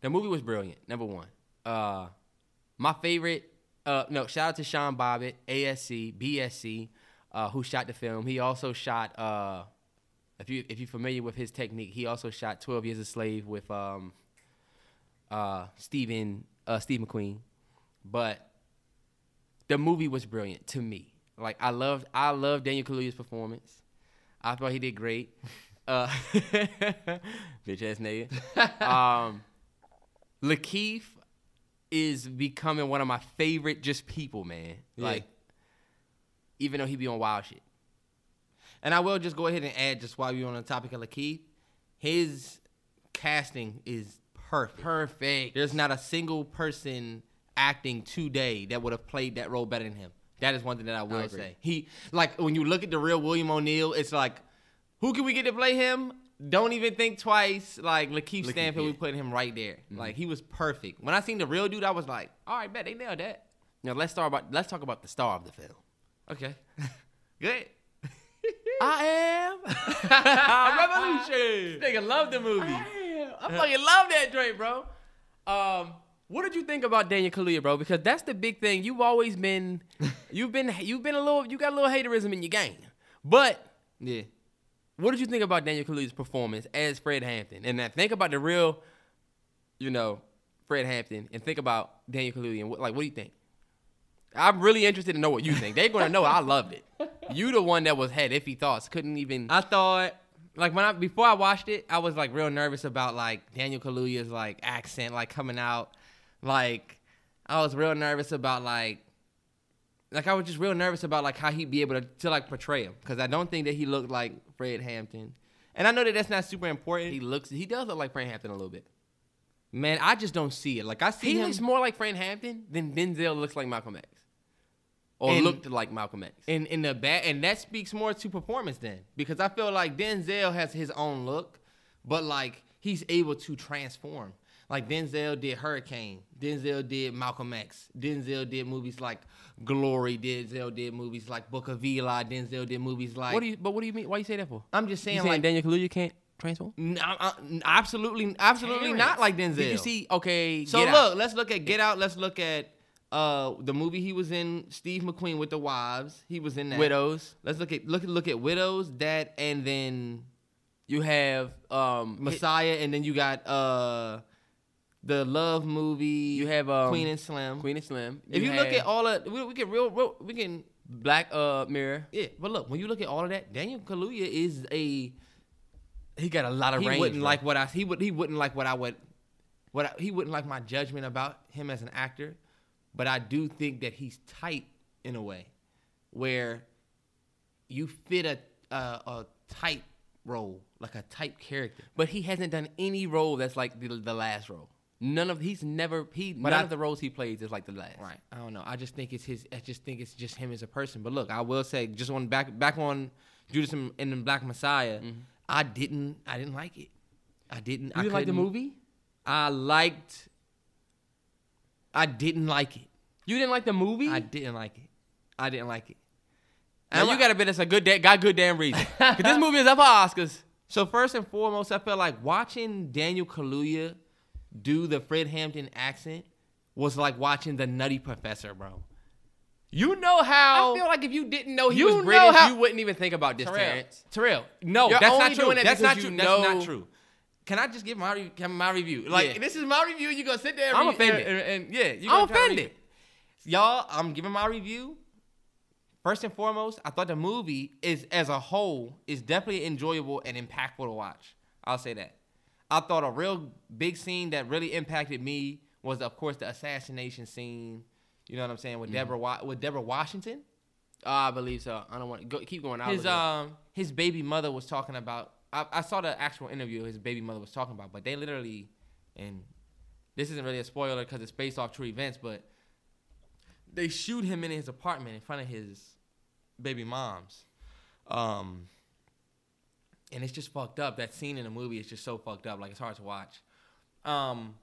The movie was brilliant. Number one. Uh, my favorite. Uh, no, shout out to Sean Bobbitt, ASC, BSC, uh, who shot the film. He also shot. Uh, if you if you're familiar with his technique, he also shot Twelve Years a Slave with um, uh, Stephen uh, Steve McQueen. But the movie was brilliant to me. Like I loved I loved Daniel Kaluuya's performance. I thought he did great. Uh, bitch ass nigga. Um, Lakeith is becoming one of my favorite just people, man. Yeah. Like, even though he be on wild shit. And I will just go ahead and add, just while you're on the topic of Lakeith, his casting is perfect. Perfect. There's not a single person acting today that would have played that role better than him. That is one thing that I will agree. say. He like when you look at the real William O'Neill, it's like, who can we get to play him? Don't even think twice. Like Lakeith Lakeith, Stanfield, we put him right there. Like he was perfect. When I seen the real dude, I was like, all right, bet they nailed that. Now let's start about let's talk about the star of the film. Okay, good. I am Revolution. Nigga love the movie. I am. I fucking love that joint, bro. Um, what did you think about Daniel Kaluuya, bro? Because that's the big thing. You've always been, you've been, you've been a little, you got a little haterism in your game. But Yeah. What did you think about Daniel Kaluuya's performance as Fred Hampton? And then think about the real, you know, Fred Hampton, and think about Daniel Kaluuya. And what, like, what do you think? I'm really interested to know what you think. They're gonna know I loved it. You the one that was had iffy thoughts, couldn't even. I thought like when I before I watched it, I was like real nervous about like Daniel Kaluuya's like accent like coming out. Like I was real nervous about like like I was just real nervous about like how he'd be able to, to like portray him because I don't think that he looked like Fred Hampton, and I know that that's not super important. He looks. He does look like Fred Hampton a little bit. Man, I just don't see it. Like I see He him. looks more like Fred Hampton than Denzel looks like Malcolm X, or And- looked like Malcolm X. in in the back, and that speaks more to performance then, because I feel like Denzel has his own look, but like he's able to transform. Like Denzel did Hurricane, Denzel did Malcolm X, Denzel did movies like Glory, Denzel did movies like Book of Eli, Denzel did movies like. what do you? But what do you mean? Why you say that for? I'm just saying, You saying like Daniel Kaluuya can't transform? n- I- I- absolutely, absolutely not like Denzel. Did you see? Okay. So look, Out. let's look at Get Out. Let's look at uh the movie he was in, Steve McQueen with the wives. He was in that. Widows. Let's look at look at look at Widows, that, and then You have um. Messiah, and then you got uh the Love movie. You have, um, Queen and Slim. Queen and Slim. If you, look at all of, we, we can real, real, we can Black uh Mirror, yeah. But look, when you look at all of that, Daniel Kaluuya is a he got a lot of he range. wouldn't bro. like what I he would he wouldn't like what I would what I, he wouldn't like my judgment about him as an actor, but I do think that he's tight in a way where you fit a a, a type role like a type character. But he hasn't done any role that's like the, the last role. None of he's never he But none I- of the roles he plays is like the last. Right. I don't know. I just think it's his. I just think it's just him as a person. But look, I will say, just on back back on Judas and, and the Black Messiah, mm-hmm. I didn't. I didn't like it. I didn't. You I didn't like the movie? I liked. I didn't like it. You didn't like the movie? I didn't like it. I didn't like it. now And you I- gotta bet that's a good da- got good damn reason. Cause this movie is up for Oscars. So first and foremost, I felt like watching Daniel Kaluuya do the Fred Hampton accent was like watching the Nutty Professor, bro. You know how I feel like if you didn't know he You was know British, how- you wouldn't even think about this, Terrell, Terrence. Terrell, no, You're that's not true. that That's not true. know- That's not true. Can I just give my re- my review? Like Yeah. this is my review. You gonna sit there? And I'm read- offended. And, and- and- yeah, you I'm offended. Y'all, I'm giving my review. First and foremost, I thought the movie is as a whole is definitely enjoyable and impactful to watch. I'll say that. I thought a real big scene that really impacted me was, of course, the assassination scene. You know what I'm saying Mm-hmm. with Deborah Wa- with Deborah Washington. Oh, I believe so. I don't want to go, keep going. I'll his look it up. um his baby mother was talking about. I, I saw the actual interview his baby mother was talking about, but they literally, and this isn't really a spoiler because it's based off true events, but they shoot him in his apartment in front of his baby mom's, um, and it's just fucked up. That scene in the movie is just so fucked up, like it's hard to watch. Um,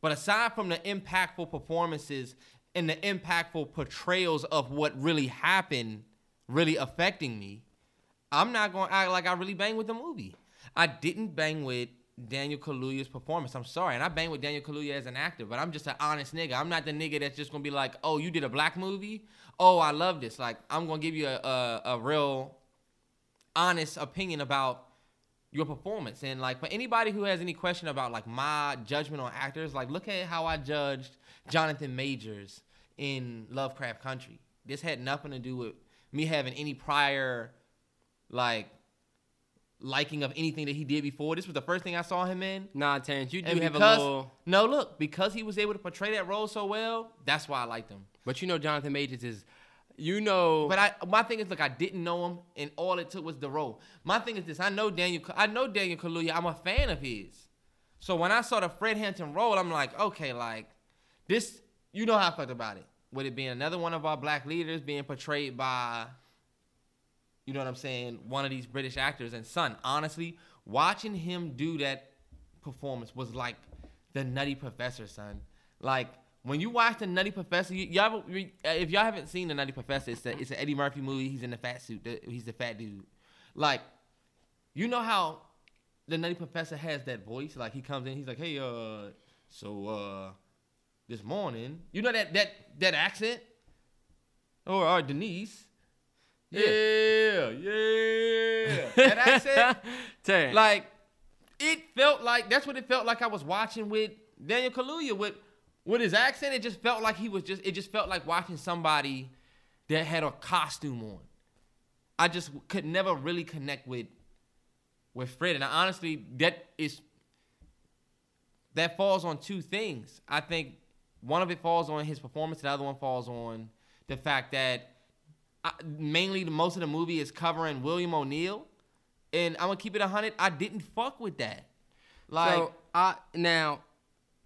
but aside from the impactful performances and the impactful portrayals of what really happened, really affecting me, I'm not going to act like I really bang with the movie. I didn't bang with Daniel Kaluuya's performance. I'm sorry, and I bang with Daniel Kaluuya as an actor, but I'm just an honest nigga. I'm not the nigga that's just gonna be like, "Oh, you did a black movie? Oh, I love this." Like, I'm gonna give you a a, a real honest opinion about your performance. And like for anybody who has any question about like my judgment on actors, like look at how I judged Jonathan Majors in Lovecraft Country. This had nothing to do with me having any prior like liking of anything that he did before. This was the first thing I saw him in. Nah, Terrence, you do And have because, a little. no, look, because he was able to portray that role so well, that's why I liked him. But you know, Jonathan Majors is. You know. But I, my thing is, look, I didn't know him, and all it took was the role. My thing is this: I know Daniel, I know Daniel Kaluuya. I'm a fan of his. So when I saw the Fred Hampton role, I'm like, okay, like this. You know how I felt about it. With it being another one of our black leaders being portrayed by, you know what I'm saying, one of these British actors. And son, honestly, watching him do that performance was like the Nutty Professor, son. Like when you watch the Nutty Professor, you, y'all, if y'all haven't seen the Nutty Professor, it's, the, it's an Eddie Murphy movie. He's in the fat suit. the- He's the fat dude. Like, you know how the Nutty Professor has that voice? Like he comes in, he's like, "Hey, uh, so uh, this morning, you know that that that accent, or uh, Denise." Yeah, yeah, yeah. that accent. Terrence. Like it felt like that's what it felt like I was watching with Daniel Kaluuya with with his accent. It just felt like he was just it just felt like watching somebody that had a costume on. I just could never really connect with with Fred, and I honestly that is that falls on two things. I think one of it falls on his performance, the other one falls on the fact that I, mainly the, most of the movie is covering William O'Neill, and I'm gonna keep it hundred. I didn't fuck with that. Like, so I now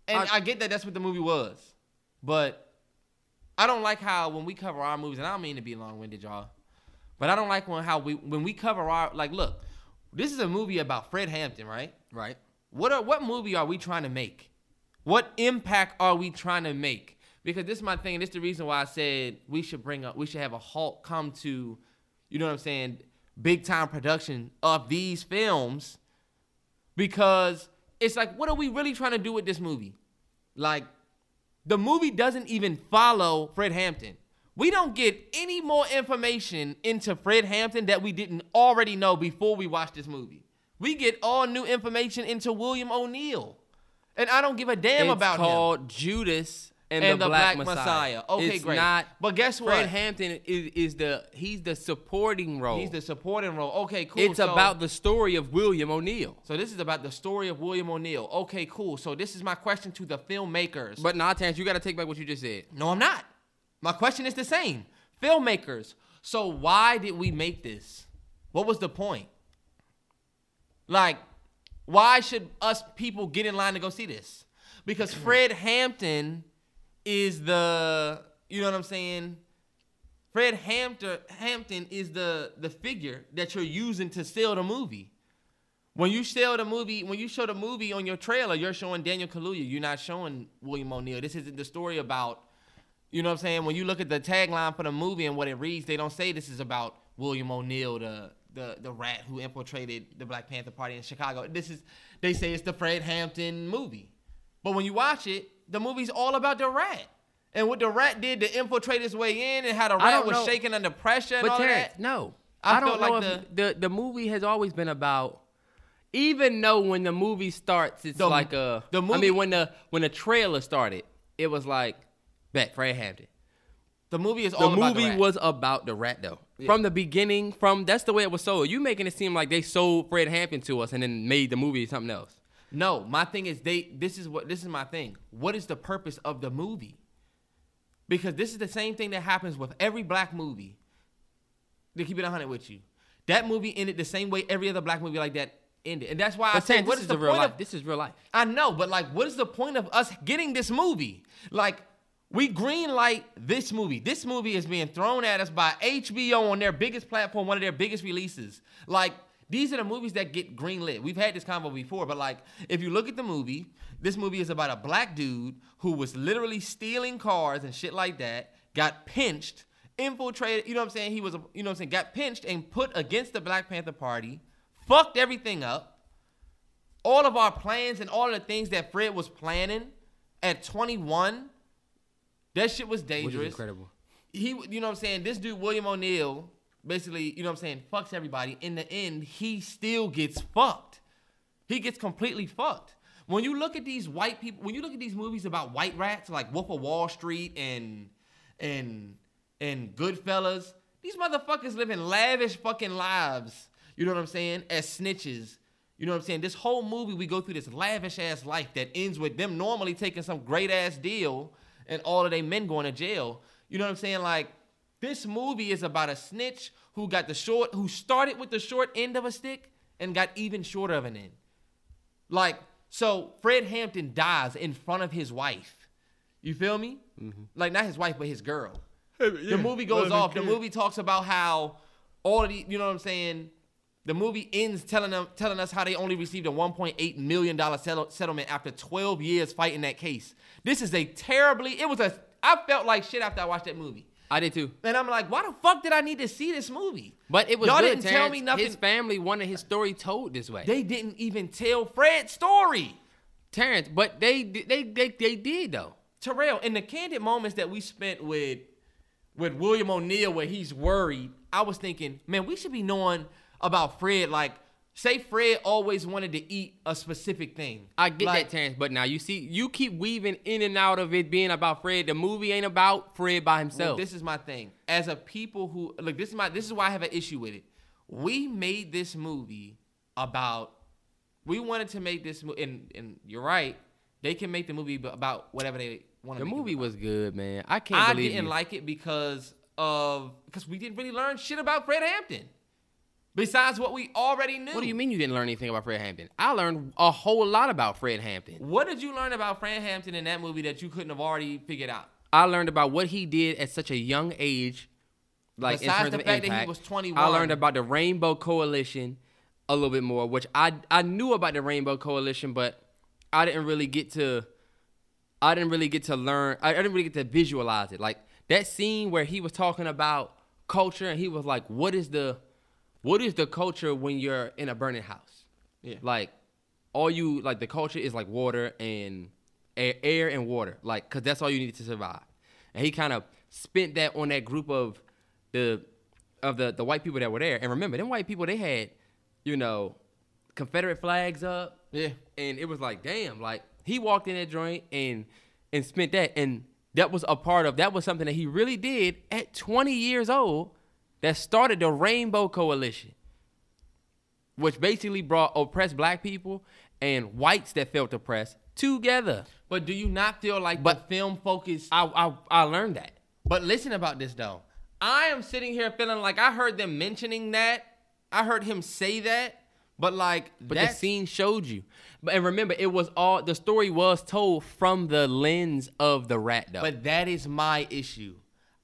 and I- I, get that that's what the movie was, but I don't like how when we cover our movies, and I don't mean to be long-winded, y'all, but I don't like when how we when we cover our like. Look, this is a movie about Fred Hampton, right? right. What are what movie are we trying to make? What impact are we trying to make? Because this is my thing. and This is the reason why I said we should bring up, we should have a halt come to, you know what I'm saying, big time production of these films. Because it's like, what are we really trying to do with this movie? Like, the movie doesn't even follow Fred Hampton. We don't get any more information into Fred Hampton that we didn't already know before we watched this movie. We get all new information into William O'Neill. And I don't give a damn it's about him. called Judas and, And the, the Black, Black Messiah. Messiah. Okay, it's great. Not, But guess Fred what? Hampton is, is the he's the supporting role. He's the supporting role. Okay, cool. it's So- about the story of William O'Neill. So this is about the story of William O'Neill. Okay, cool. So this is my question to the filmmakers. But not Terrence, you got to take back what you just said. No, I'm not. My question is the same. Filmmakers. So why did we make this? What was the point? Like, why should us people get in line to go see this? Because Fred Hampton is the, you know what I'm saying? Fred Hampton Hampton is the the figure that you're using to sell the movie. When you sell the movie, when you show the movie on your trailer, you're showing Daniel Kaluuya. You're not showing William O'Neill. This isn't the story about, you know what I'm saying? When you look at the tagline for the movie and what it reads, they don't say this is about William O'Neill, the the the rat who infiltrated the Black Panther Party in Chicago. This is they say it's the Fred Hampton movie. But when you watch it, the movie's all about the rat. And what the rat did to infiltrate his way in and how the rat was know. shaking under pressure and But all Terrence, that. no, I I, don't know like if the, the movie has always been about. Even though when the movie starts, it's The- like a. the movie, I mean, when the when the trailer started, it was like, bet Fred Hampton. The movie is The all about movie the was about the rat though. From the beginning, from that's the way it was sold. You making it seem like they sold Fred Hampton to us and then made the movie something else. No, my thing is they. This is what this is my thing. What is the purpose of the movie? Because this is the same thing that happens with every black movie. To keep it hundred with you, that movie ended the same way every other black movie like that ended, and that's why I say, what is is the the real point life. of? This is real life. I know, but like, what is the point of us getting this movie? Like, we green light this movie. This movie is being thrown at us by HBO on their biggest platform, one of their biggest releases. Like, these are the movies that get greenlit. We've had this convo before, but like, if you look at the movie, this movie is about a black dude who was literally stealing cars and shit like that, got pinched, infiltrated, you know what I'm saying? He was, a, you know what I'm saying, got pinched and put against the Black Panther Party, fucked everything up all of our plans and all of the things that Fred was planning at 21, that shit was dangerous. Incredible. He, you know what I'm saying? This dude, William O'Neill, basically, you know what I'm saying, fucks everybody. In the end, he still gets fucked. He gets completely fucked. When you look at these white people, when you look at these movies about white rats like Wolf of Wall Street and and and Goodfellas, these motherfuckers living lavish fucking lives. You know what I'm saying? As snitches. You know what I'm saying? This whole movie, we go through this lavish ass life that ends with them normally taking some great ass deal and all of their men going to jail. You know what I'm saying? Like, this movie is about a snitch who got the short, who started with the short end of a stick and got even shorter of an end. Like, so Fred Hampton dies in front of his wife. You feel me? Like, not his wife, but his girl. The movie goes off. The movie talks about how all of the, you know what I'm saying? The movie ends telling them, telling us how they only received a 1.8 million dollar settle, settlement after 12 years fighting that case. This is a terribly. It was a. I felt like shit after I watched that movie, I did too. and I'm like, why the fuck did I need to see this movie? But it was Y'all didn't tell me nothing. His family wanted his story told this way. they didn't even tell Fred's story. Terrence, but they they they they did though. Terrell, in the candid moments that we spent with with William O'Neill, where he's worried, I was thinking, man, we should be knowing about Fred. Like, say Fred always wanted to eat a specific thing. I get Like, that, Terrence, but now you see, you keep weaving in and out of it being about Fred. The movie ain't about Fred by Well, himself. this is my thing. As a people who look, this is my this is why I have an issue with it. We made this movie about. We wanted to make this movie, and and you're right. They can make the movie about whatever they want The movie was good, man. I can't I believe didn't you. like it because of because we didn't really learn shit about Fred Hampton. Besides what we already knew. What do you mean you didn't learn anything about Fred Hampton? I learned a whole lot about Fred Hampton. What did you learn about Fred Hampton in that movie that you couldn't have already figured out? I learned about what he did at such a young age, like in Besides terms the of fact that he impact. was 21. I learned about the Rainbow Coalition a little bit more, which I I knew about the Rainbow Coalition, but I didn't really get to. I didn't really get to learn. I didn't really get to visualize it. Like that scene where he was talking about culture, and he was like, "What is the, what is the culture when you're in a burning house?" Yeah. Like, all you like the culture is like water and air, air and water, like, cause that's all you need to survive. And he kind of spent that on that group of the of the the white people that were there. And remember, them white people they had, you know, Confederate flags up. Yeah. And it was like, damn, like he walked in that joint and and spent that, and that was a part of that was something that he really did at 20 years old. That started the Rainbow Coalition which basically brought oppressed black people and whites that felt oppressed together. But do you not feel like But- the film focused? I, I I learned that. But listen about this though. I am sitting here feeling like I heard them mentioning that. I heard him say that. But like But that the scene showed you. But and remember, it was all the story was told from the lens of the rat though. But that is my issue.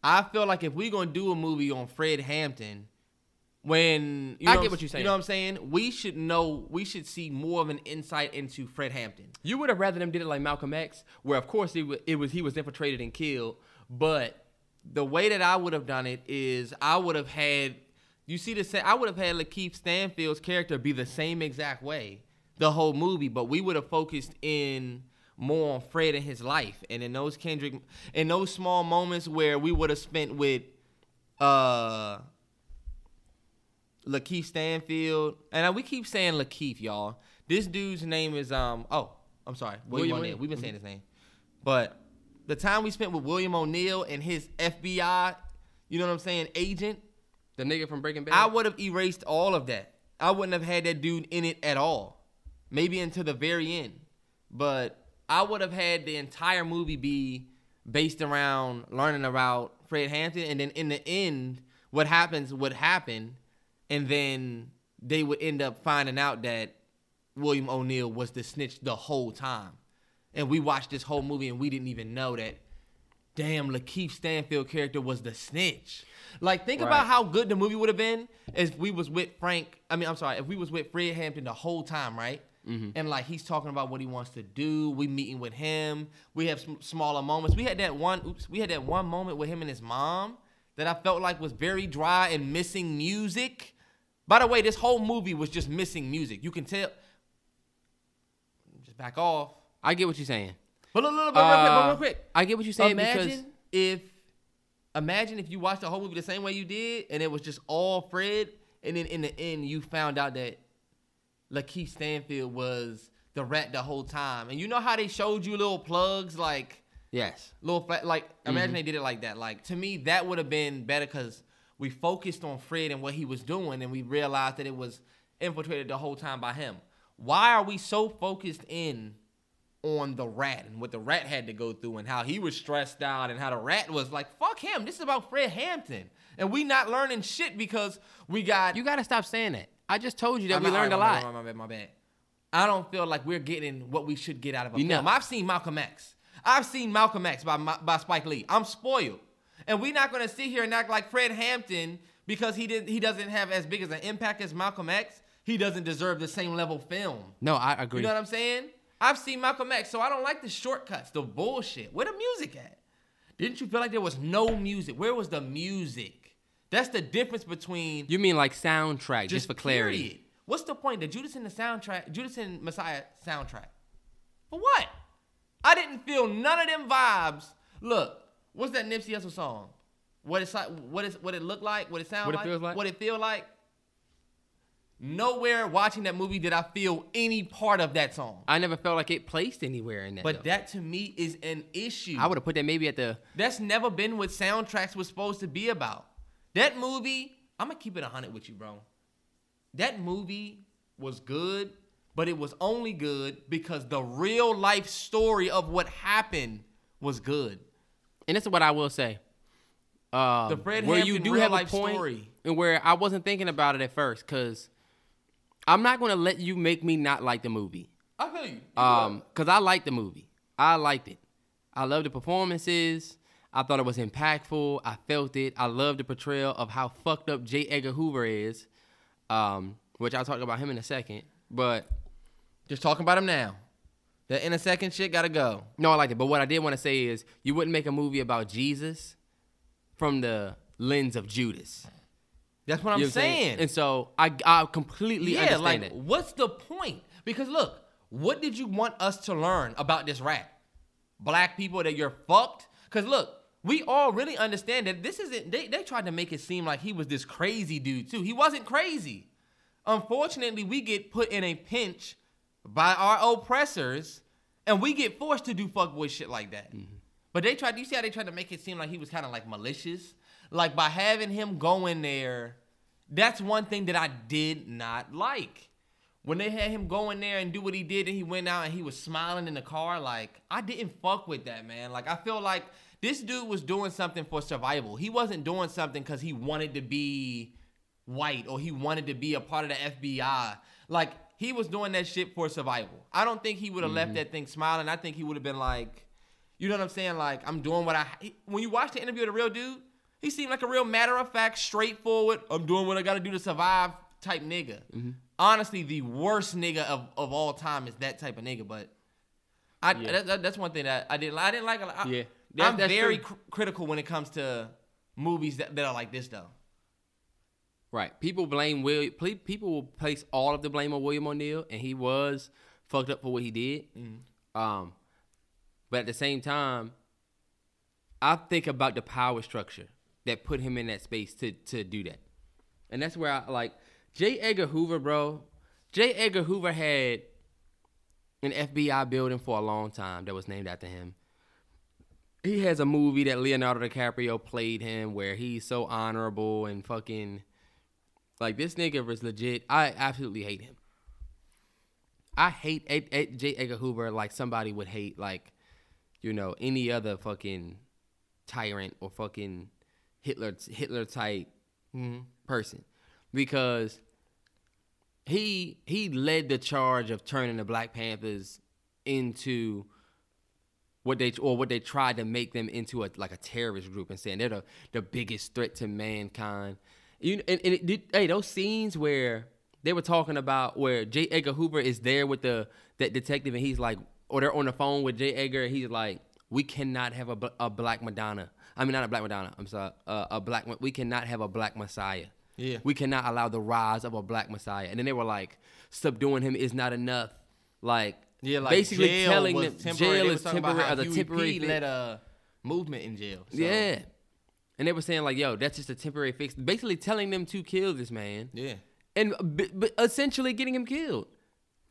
I feel like if we're gonna do a movie on Fred Hampton, when you I know get what you're saying. You know what I'm saying? We should know. We should see more of an insight into Fred Hampton. you would have rather them did it like Malcolm X, where of course it was, it was he was infiltrated and killed, but The way that I would have done it is I would have had. You see the same. I would have had Lakeith Stanfield's character be the same exact way the whole movie, but we would have focused in more on Fred and his life, and in those Kendrick, in those small moments where we would have spent with, uh, Lakeith Stanfield, and we keep saying Lakeith, y'all. This dude's name is um. Oh, I'm sorry, William, William O'Neill. O'Neill. We've been saying his name, but the time we spent with William O'Neill and his FBI, you know what I'm saying, agent, the nigga from Breaking Bad. I would have erased all of that. I wouldn't have had that dude in it at all. Maybe until the very end. But I would have had the entire movie be based around learning about Fred Hampton and then in the end what happens would happen and then they would end up finding out that William O'Neill was the snitch the whole time. And we watched this whole movie and we didn't even know that damn Lakeith Stanfield character was the snitch. Like think about how good the movie would have been if we was with Frank. I mean, I'm sorry, if we was with Fred Hampton the whole time, right? And like he's talking about what he wants to do. We meeting with him. We have some smaller moments. We had that one. Oops, we had that one moment with him and his mom that I felt like was very dry and missing music. By the way, this whole movie was just missing music. You can tell. Just back off. I get what you're saying. But look, look, look, real quick, but Uh, real quick. I get what you're saying imagine because if imagine if you watched the whole movie the same way you did and it was just all Fred and then in the end you found out that Lakeith Stanfield was the rat the whole time. And you know how they showed you little plugs like yes, little flat like imagine mm-hmm. they did it like that. Like to me that would have been better cuz we focused on Fred and what he was doing and we realized that it was infiltrated the whole time by him. Why are we so focused in on the rat and what the rat had to go through and how he was stressed out and how the rat was like, fuck him. This is about Fred Hampton. And we not learning shit because we got you got to stop saying that. I just told you that I'm we not- learned a right, lot. My bad, my bad, my bad. I don't feel like we're getting what we should get out of a You film. know. I've seen Malcolm X. I've seen Malcolm X by by Spike Lee. I'm spoiled, and we're not gonna sit here and act like Fred Hampton because he did he doesn't have as big as an impact as Malcolm X. He doesn't deserve the same level film. No, I agree. You know what I'm saying? I've seen Malcolm X, so I don't like the shortcuts, the bullshit. Where the music at? Didn't you feel like there was no music? Where was the music? That's the difference between you mean like soundtrack, just, for clarity? period. What's the point? The Judas in the soundtrack, Judas and Messiah soundtrack. For what? I didn't feel none of them vibes. Look, what's that Nipsey Hussle song? What it's like, what is what it look like, what it sound What it like, feels like? what it feel like. Nowhere watching that movie did I feel any part of that song. I never felt like it placed anywhere in that. But though. that to me is an issue. I would have put that maybe at the. That's never been what soundtracks was supposed to be about. That movie, I'm gonna keep it 100 with you, bro. That movie was good, but it was only good because the real life story of what happened was good. and this is what I will say. Um, The Fred where Hampton you do real have a point, story. and where I wasn't thinking about it at first, because I'm not gonna let you make me not like the movie. I feel you. Um, cause I liked the movie. I liked it. I loved the performances. I thought it was impactful. I felt it. I loved the portrayal of how fucked up J. Edgar Hoover is, um, which I'll talk about him in a second. But Just talking about him now. The in a second shit gotta go. no, I liked it. But what I did want to say is, you wouldn't make a movie about Jesus from the lens of Judas. That's what I'm You know what saying. And so I, I completely yeah, understand like it. what's the point? Because look, what did you want us to learn about this rat? Black people that you're fucked? Cause look, we all really understand that this isn't they, they tried to make it seem like he was this crazy dude too. He wasn't crazy. Unfortunately, we get put in a pinch by our oppressors and we get forced to do fuckboy shit like that. Mm-hmm. But they tried, you see how they tried to make it seem like he was kind of like malicious? Like by having him go in there, that's one thing that I did not like. When they had him go in there and do what he did, and he went out and he was smiling in the car, like, I didn't fuck with that, man. Like, I feel like this dude was doing something for survival. He wasn't doing something because he wanted to be white or he wanted to be a part of the FBI. Like, he was doing that shit for survival. I don't think he would have left mm-hmm. that thing smiling. I think he would have been like, you know what I'm saying? Like, I'm doing what I. he- When you watch the interview with the real dude, he seemed like a real matter of fact, straightforward. I'm doing what I got to do to survive type nigga. Mm-hmm. Honestly, the worst nigga of, of all time is that type of nigga. But I Yeah. that, that- that's one thing that I didn't. I didn't like. a lot. I, Yeah. That- I'm very cr- critical when it comes to movies that, that are like this though. Right. People blame Will. People will place all of the blame on William O'Neill, and he was fucked up for what he did. Um, but at the same time, I think about the power structure that put him in that space to to do that, and that's where I like J. Edgar Hoover, bro. J. Edgar Hoover had an FBI building for a long time that was named after him. He has a movie that Leonardo DiCaprio played him where he's so honorable and fucking like this nigga was legit. I absolutely hate him. I hate Ed, Ed, J. Edgar Hoover like somebody would hate like, you know, any other fucking tyrant or fucking Hitler Hitler type mm-hmm. person, because he he led the charge of turning the Black Panthers into what they or what they tried to make them into a like a terrorist group and saying they're the, the biggest threat to mankind. You and, and it hey those scenes where they were talking about where J. Edgar Hoover is there with the that detective and he's like or they're on the phone with J. Edgar and he's like we cannot have a, a black Madonna. I mean not a black Madonna. I'm sorry. Uh, a black we cannot have a black Messiah. Yeah. We cannot allow the rise of a black Messiah. And then they were like subduing him is not enough. Like Yeah, like basically jail telling was them temporary. jail is about temporary how a temporary led a movement in jail. So, Yeah. And they were saying like, yo, that's just a temporary fix. Basically telling them to kill this man. yeah. And b- but essentially getting him killed.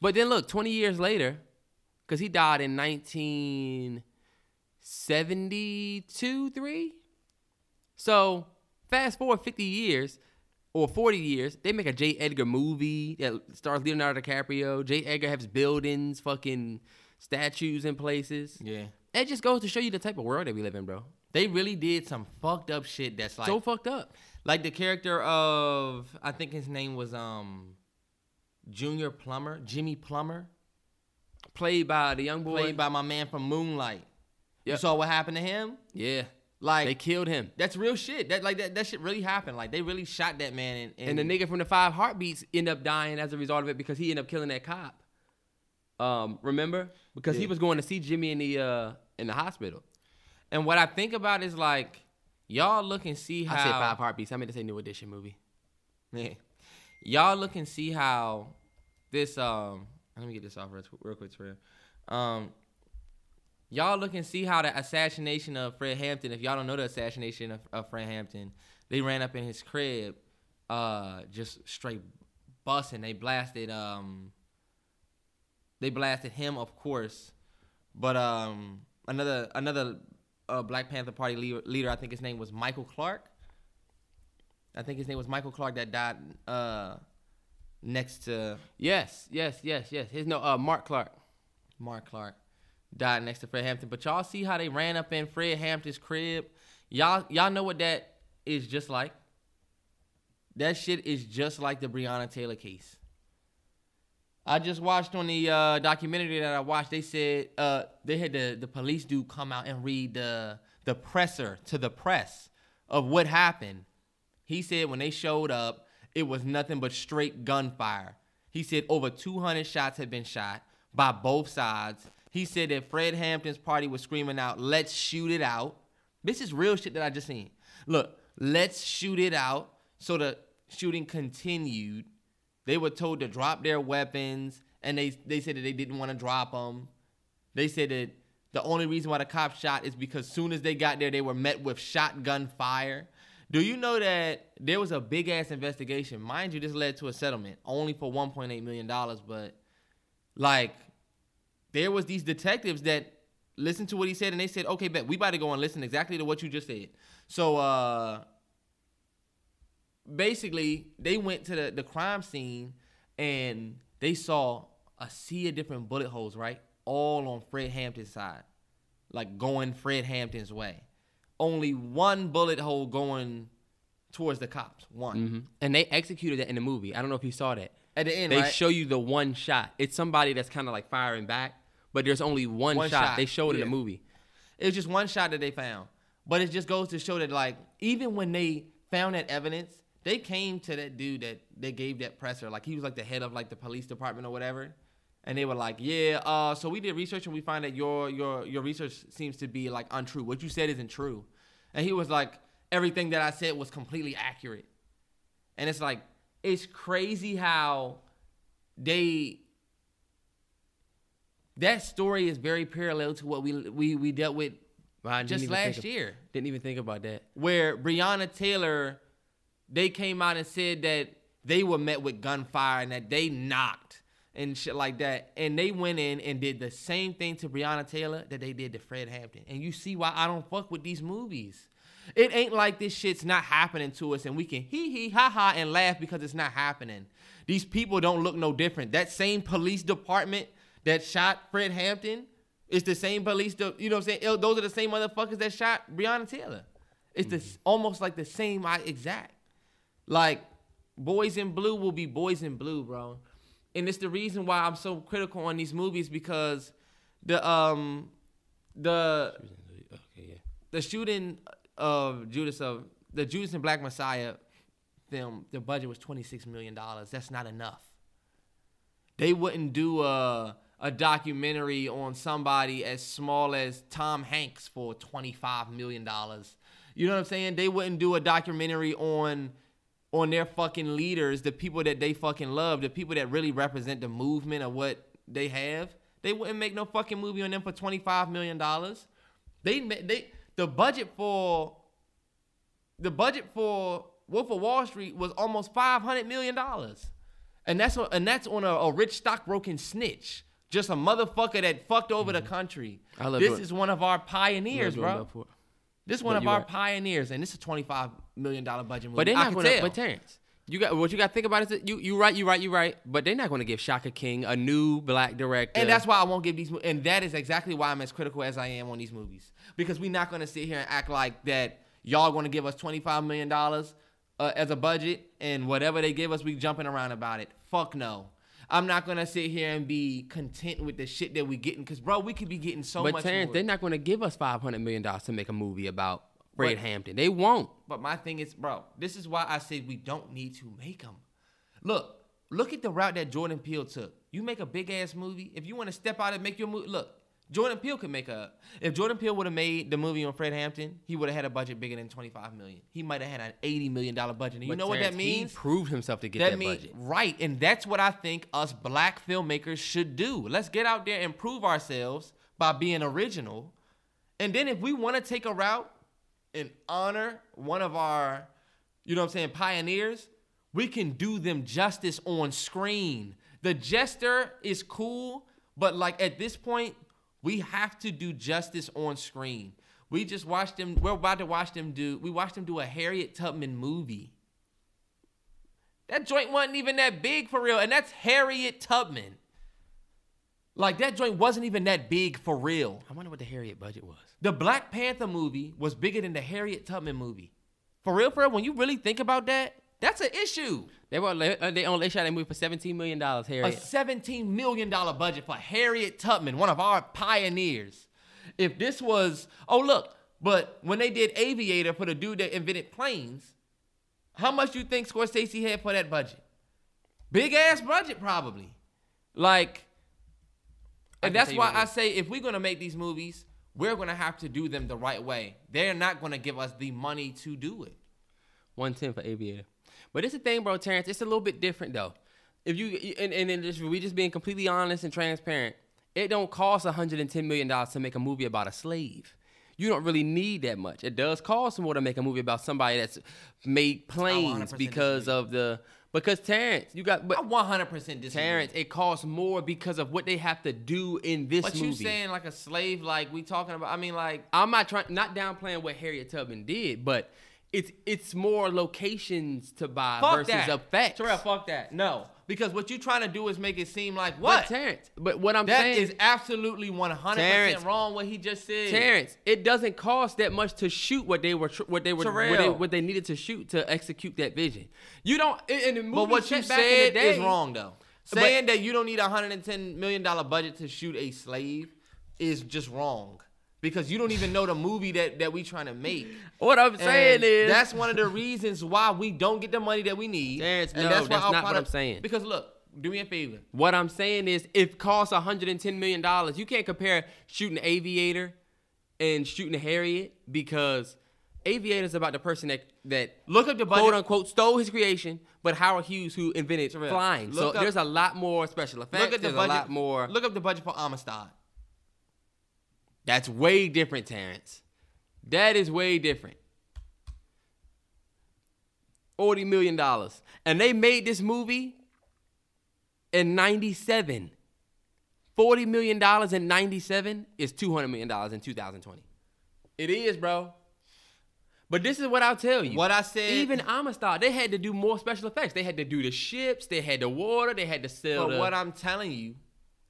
But then look, 20 years later, because he died in 1972, 3. So fast forward 50 years or 40 years, they make a J. Edgar movie that stars Leonardo DiCaprio. J. Edgar has buildings, fucking statues in places. Yeah. It just goes to show you the type of world that we live in, bro. They really did some fucked up shit that's like so fucked up. like the character of I think his name was um Junior Plumber, Jimmy Plumber, Played by the young boy. played by my man from Moonlight. You saw what happened to him? yeah. Like They killed him. that's real shit. That like that, that shit really happened. Like they really shot that man and, And the nigga from the Five Heartbeats end up dying as a result of it because he ended up killing that cop. Um, remember? Because he was going to see Jimmy in the uh in the hospital. And what I think about is like y'all look and see how I said Five Heartbeats. I meant to say New Edition movie. Yeah. Y'all look and see how this um let me get this off real, real quick, Trey. Um y'all look and see how the assassination of Fred Hampton, if y'all don't know the assassination of, of Fred Hampton, they ran up in his crib, uh, just straight busting. They blasted um they blasted him, of course. But um another another uh, Black Panther Party leader, leader, I think his name was Michael Clark. I think his name was Michael Clark that died uh, next to Yes, yes, yes, yes. His no uh Mark Clark. Mark Clark. Died next to Fred Hampton. But y'all see how they ran up in Fred Hampton's crib? Y'all y'all know what that is just like? That shit is just like the Breonna Taylor case. I just watched on the uh, documentary that I watched. They said uh, they had the, the police dude come out and read the the presser to the press of what happened. He said when they showed up, it was nothing but straight gunfire. He said over 200 shots had been shot by both sides. He said that Fred Hampton's party was screaming out, "Let's shoot it out." This is real shit that I just seen. Look, let's shoot it out. So the shooting continued. They were told to drop their weapons, and they they said that they didn't want to drop them. They said that the only reason why the cops shot is because soon as they got there, they were met with shotgun fire. Do you know that there was a big ass investigation? Mind you, this led to a settlement only for 1.8 million dollars, but like there was these detectives that listened to what he said and they said, "Okay, bet we about to go and listen exactly to what you just said." So uh basically they went to the, the crime scene and they saw a sea of different bullet holes, right? All on Fred Hampton's side. Like going Fred Hampton's way. Only one bullet hole going towards the cops. One. hmm And they executed that in the movie. I don't know if you saw that. At the end, They right? show you the one shot. It's somebody that's kind of like firing back, but there's only one, One shot. shot, They showed it yeah. in the movie. It was just one shot that they found. But it just goes to show that like even when they found that evidence, they came to that dude that they gave that presser. Like he was like the head of like the police department or whatever. And they were like, Yeah, uh, so we did research and we find that your your your research seems to be like untrue. What you said isn't true. And he was like, Everything that I said was completely accurate. And it's like, it's crazy how they that story is very parallel to what we we, we dealt with Wow, just last of- year, Didn't even think about that. where Breonna Taylor, they came out and said that they were met with gunfire and that they knocked and shit like that, and they went in and did the same thing to Breonna Taylor that they did to Fred Hampton, and you see why I don't fuck with these movies. It ain't like this shit's not happening to us and we can hee hee ha ha and laugh because it's not happening. These people don't look no different. That same police department that shot Fred Hampton is the same police, you know what I'm saying? Those are the same motherfuckers that shot Breonna Taylor. It's the almost like the same exact. Like boys in blue will be boys in blue, bro. And it's the reason why I'm so critical on these movies because the um the Okay, yeah. the shooting of Judas of the Judas and Black Messiah film, the budget was twenty six million dollars. That's not enough. They wouldn't do a a documentary on somebody as small as Tom Hanks for twenty five million dollars. You know what I'm saying? They wouldn't do a documentary on on their fucking leaders, the people that they fucking love, the people that really represent the movement of what they have. They wouldn't make no fucking movie on them for twenty five million dollars. They they the budget for the budget for Wolf of Wall Street was almost five hundred million dollars, and that's on, and that's on a, a rich stockbroking snitch, just a motherfucker that fucked over the country. Mm-hmm. I love this doing- is one of our pioneers, bro. This is one But of our right. pioneers, and this is a twenty five million dollar budget movie. But they're not gonna. tell. But Terrence, you got what you got to think about is that you you right, you right, you right. But they're not going to give Shaka King a new black director. And that's why I won't give these. And that is exactly why I'm as critical as I am on these movies because we're not going to sit here and act like that. Y'all going to give us 25 million dollars uh, as a budget, and whatever they give us, we jumping around about it. Fuck no. I'm not gonna sit here and be content with the shit that we're getting, cause bro, we could be getting so But much. Terrence, more. they're not to give us five hundred million dollars to make a movie about Fred But- Hampton. They won't. But my thing is, bro, this is why I said we don't need to make them. Look, look at the route that Jordan Peele took. You make a big ass movie. If you want to step out and make your movie, look, Jordan Peele could make a. If Jordan Peele would have made the movie on Fred Hampton, he would have had a budget bigger than twenty five million. He might have had an eighty million dollar budget. And you But know what that means? He proved himself to get that that, means budget. right, and that's what I think us black filmmakers should do. Let's get out there and prove ourselves by being original, and then if we want to take a route and honor one of our, you know what I'm saying, pioneers, we can do them justice on screen. The jester is cool, but like at this point, we have to do justice on screen. We just watched them. We're about to watch them do. We watched them do a Harriet Tubman movie. That joint wasn't even that big for real, and that's Harriet Tubman. Like that joint wasn't even that big for real. I wonder what the Harriet budget was. The Black Panther movie was bigger than the Harriet Tubman movie. For real, for real. When you really think about that, that's an issue. They were uh, they only shot that movie for seventeen million dollars. Harriet, a $17 million budget for Harriet Tubman, one of our pioneers. If this was, oh, look, but when they did Aviator for the dude that invented planes, how much you think Scorsese had for that budget? Big ass budget, probably. Like, and that's why I say if we're gonna make these movies, we're gonna have to do them the right way. They're not gonna give us the money to do it. One ten for Aviator. But it's a thing, bro, Terrence. It's a little bit different though. If you and and, and just, we just being completely honest and transparent, it don't cost 110 million dollars to make a movie about a slave. You don't really need that much. It does cost more to make a movie about somebody that's made planes because disagree. of the because Terrence, you got but I 100% disagree. Terrence, it costs more because of what they have to do in this but movie. you saying like a slave, like we talking about? I mean, like I'm not trying not downplaying what Harriet Tubman did, but it's it's more locations to buy fuck versus that. effects. Terrell, fuck that. No, because what you're trying to do is make it seem like But what? Terrence, but what I'm That saying is absolutely 100% wrong. What he just said. Terrence, it doesn't cost that much to shoot what they were what they were what they, what they needed to shoot to execute that vision. You don't in the movie But what you set back in the said day, is wrong, though. But- Saying that you don't need a 110 million dollar budget to shoot a slave is just wrong. Because you don't even know the movie that, that we trying to make. What I'm saying And is that's one of the reasons why we don't get the money that we need. Terrence, and no, why that's not what I'm saying. Because look, do me a favor. What I'm saying is, it costs 110 million dollars. You can't compare shooting Aviator and shooting Harriet because Aviator is about the person that that Look up the budget. quote unquote stole his creation, but Howard Hughes who invented flying. So up- there's a lot more special effects. Look at the there's budget. a lot more. Look up the budget for Amistad. That's way different, Terrence. That is way different. Forty million dollars, and they made this movie in '97. Forty million dollars in '97 is two hundred million dollars in 2020. It is, bro. But this is what I'll tell you. What I said- Even Amistad, they had to do more special effects. They had to do the ships. They had the water. They had to sell. But the, what I'm telling you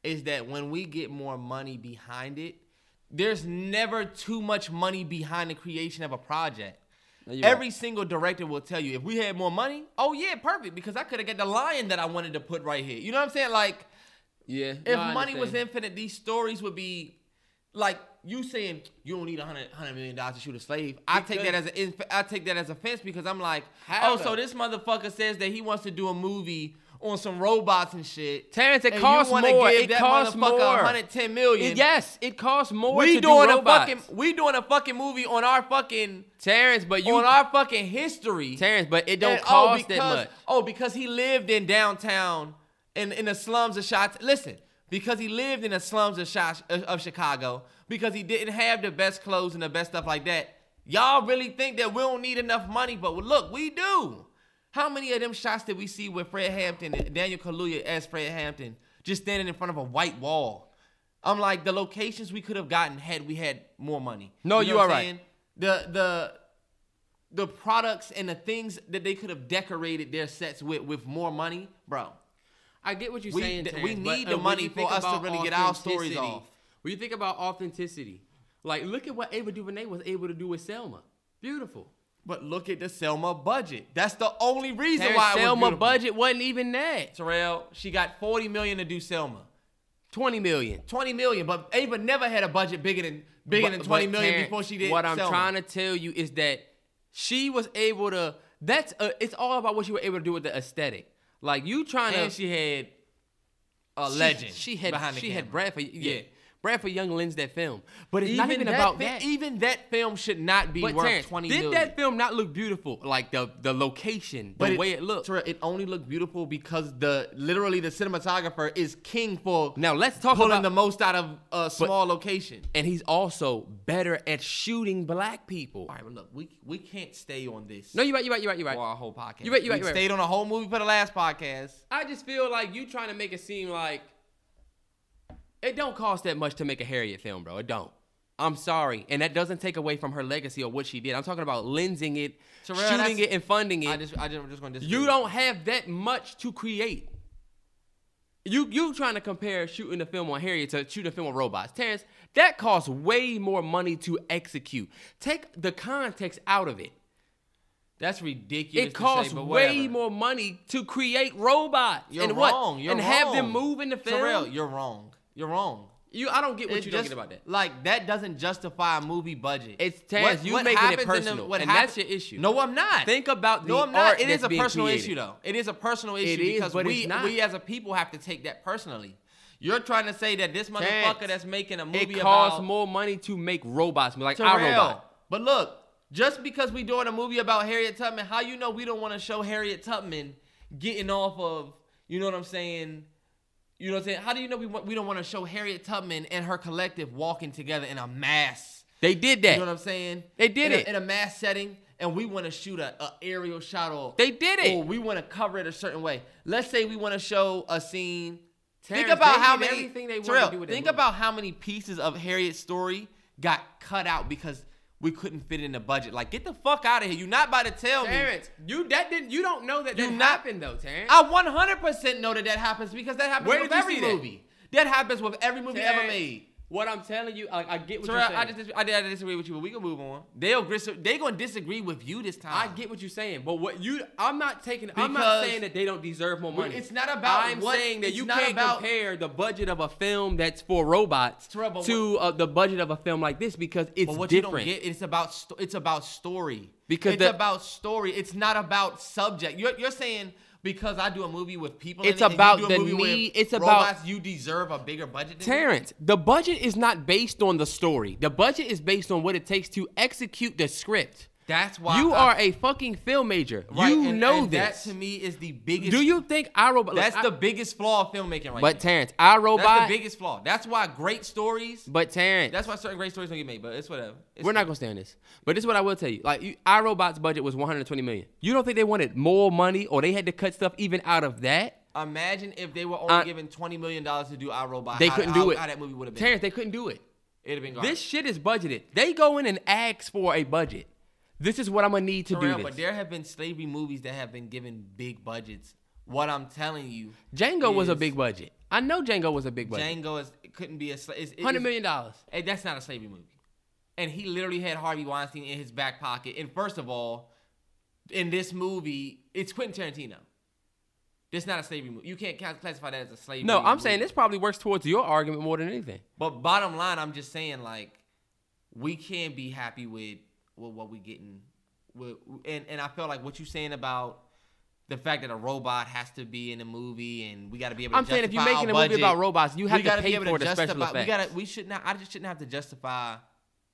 is that when we get more money behind it, there's never too much money behind the creation of a project. You're Every right. single director will tell you if we had more money, oh yeah, perfect, because I could have got the lion that I wanted to put right here. You know what I'm saying? Like, yeah, if no, money was infinite, these stories would be like you saying you don't need a hundred hundred million dollars to shoot a slave. I take that as a I take that as offense because I'm like, oh, so this motherfucker says that he wants to do a movie on some robots and shit. Terrence, it costs more. Give It that costs more. 110 million. It- yes, it costs more. we doing do a fucking we doing a fucking movie on our fucking Terrence, but you on our fucking history. Terrence, but it don't And, oh, cost because, that much. Oh, because he lived in downtown, in in the slums of Shot. Listen, because he lived in the slums of Shot, of Chicago, because he didn't have the best clothes and the best stuff like that. Y'all really think that we don't need enough money, but look, we do. How many of them shots did we see with Fred Hampton, and Daniel Kaluuya as Fred Hampton, just standing in front of a white wall? I'm like, the locations we could have gotten had we had more money. No, know you are I'm right. The the the products and the things that they could have decorated their sets with with more money, bro. I get what you're We- saying. th- Terrence, we but, need uh, the when money for us to really get our stories off. When you think about authenticity, like look at what Ava DuVernay was able to do with Selma. Beautiful. But look at the Selma budget. That's the only reason Terrence, why it was Selma budget wasn't even that. Terrell, she got 40 million to do Selma. Twenty million. 20 million, but Ava never had a budget bigger than bigger But- than 20 million Terrence, before she did What I'm Selma. trying to tell you is that she was able to. That's a, it's all about what you were able to do with the aesthetic. Like you trying and to. she had a legend. She, had behind the she had camera. Bradford. Yeah, Yeah. Bradford Young lends that film, but it's not even about fi- that. Even that film should not be But worth Terrence, 20 did million. that film not look beautiful? Like the the location, the way it looked. It only looked beautiful because the literally the cinematographer is king for Now let's talk pulling about the most out of a small location. and he's also better at shooting black people. All right, but look, we we can't stay on this. No, you're right. You're right. You're right. You're for right. our whole podcast. You right, you right, We you right. stayed on a whole movie for the last podcast. I just feel like you trying to make it seem like it don't cost that much to make a Harriet film, bro. It don't. I'm sorry, and that doesn't take away from her legacy or what she did. I'm talking about lensing it, Terrell, shooting it, and funding it. I just I just, I'm just going to you don't have that much to create. You you trying to compare shooting a film on Harriet to shooting a film on robots. Terrence, that costs way more money to execute. Take the context out of it. That's ridiculous. It to costs say, but way more money to create robots. You're and what? You're and have them move in the film. Terrell, you're wrong. You're wrong. You, I don't get what It you're just- talking about that. Like that doesn't justify a movie budget. It's Terrence, you making it personal, and that's your issue. No, I'm not. Think about no, the I'm not. It is a personal created. issue, though. It is a personal issue It is, because but we we as a people have to take that personally. You're trying to say that this motherfucker Terrence, that's making a movie about. It costs about more money to make robots, like our Terrell. robot. But look, just because we doing a movie about Harriet Tubman, how you know we don't want to show Harriet Tubman getting off of, you know what I'm saying? You know what I'm saying? How do you know we want, we don't want to show Harriet Tubman and her collective walking together in a mass? They did that. You know what I'm saying? They did in it. a, in a mass setting, and we want to shoot a, a aerial shot or They did it. or we want to cover it a certain way. Let's say we want to show a scene. Terrence, think about how many. everything they wanted Terrell, to do with that think about how many pieces of Harriet's story got cut out because we couldn't fit in the budget. Like, get the fuck out of here! You're not about to tell me. Terrence, you that didn't you don't know that You that not- happened though, Terrence. I 100% know that that happens because that happens Where with every see that? movie. That? happens with every movie ever made. What I'm telling you, I, I get what Terrell, you're saying. I just I, did- I disagree with you, but we can move on. They'll they gonna disagree with you this time. I get what you're saying, but what you I'm not taking I'm not saying that they don't deserve more money. it's not about I'm what- saying that you can't about- compare the budget of a film that's for robots Terrell, to uh, the budget of a film like this because it's But what different. you don't get, it's about it's about story. Because it's the- about story. It's not about subject. You're, you're saying because I do a movie with people. It's in it, about you do a the need- it's about- robots, you deserve a bigger budget. Than me? Terrence, the budget is not based on the story. The budget is based on what it takes to execute the script. That's why You I- are a fucking film major. right, you and- know and this. That to me is the biggest. Do you think I, Robot? look, That's I- the biggest flaw of filmmaking right But now. Terrence, I, Robot. That's the biggest flaw. That's why great stories. But Terrence, That's why certain great stories don't get made. But it's whatever. It's we're not gonna stand this. But this is what I will tell you. Like you, I, Robot's budget was 120 million. You don't think they wanted more money, or they had to cut stuff even out of that? Imagine if they were only Uh, given twenty million dollars to do I, Robot. They how, couldn't how, do it. How that movie would have been. Terrence, they couldn't do it. It'd have been garbage. This shit is budgeted. They go in and ask for a budget. This is what I'm gonna need to do but this. there have been slavery movies that have been given big budgets. What I'm telling you, Django was a big budget. I know Django was a big budget. Django is it couldn't be a sla- it's, it Hundred dollars. Hey, that's not a slavery movie. And he literally had Harvey Weinstein in his back pocket. And first of all, in this movie, it's Quentin Tarantino. This not a slavery movie. You can't classify that as a slavery. No, I'm movie. saying this probably works towards your argument more than anything. But bottom line, I'm just saying like we can't be happy with with what we getting. With, and and I feel like what you saying about the fact that a robot has to be in a movie and we got to be able. to I'm saying if you're making a movie about robots, you have to pay be able for to the special justify. We effects. gotta. We should not. I just shouldn't have to justify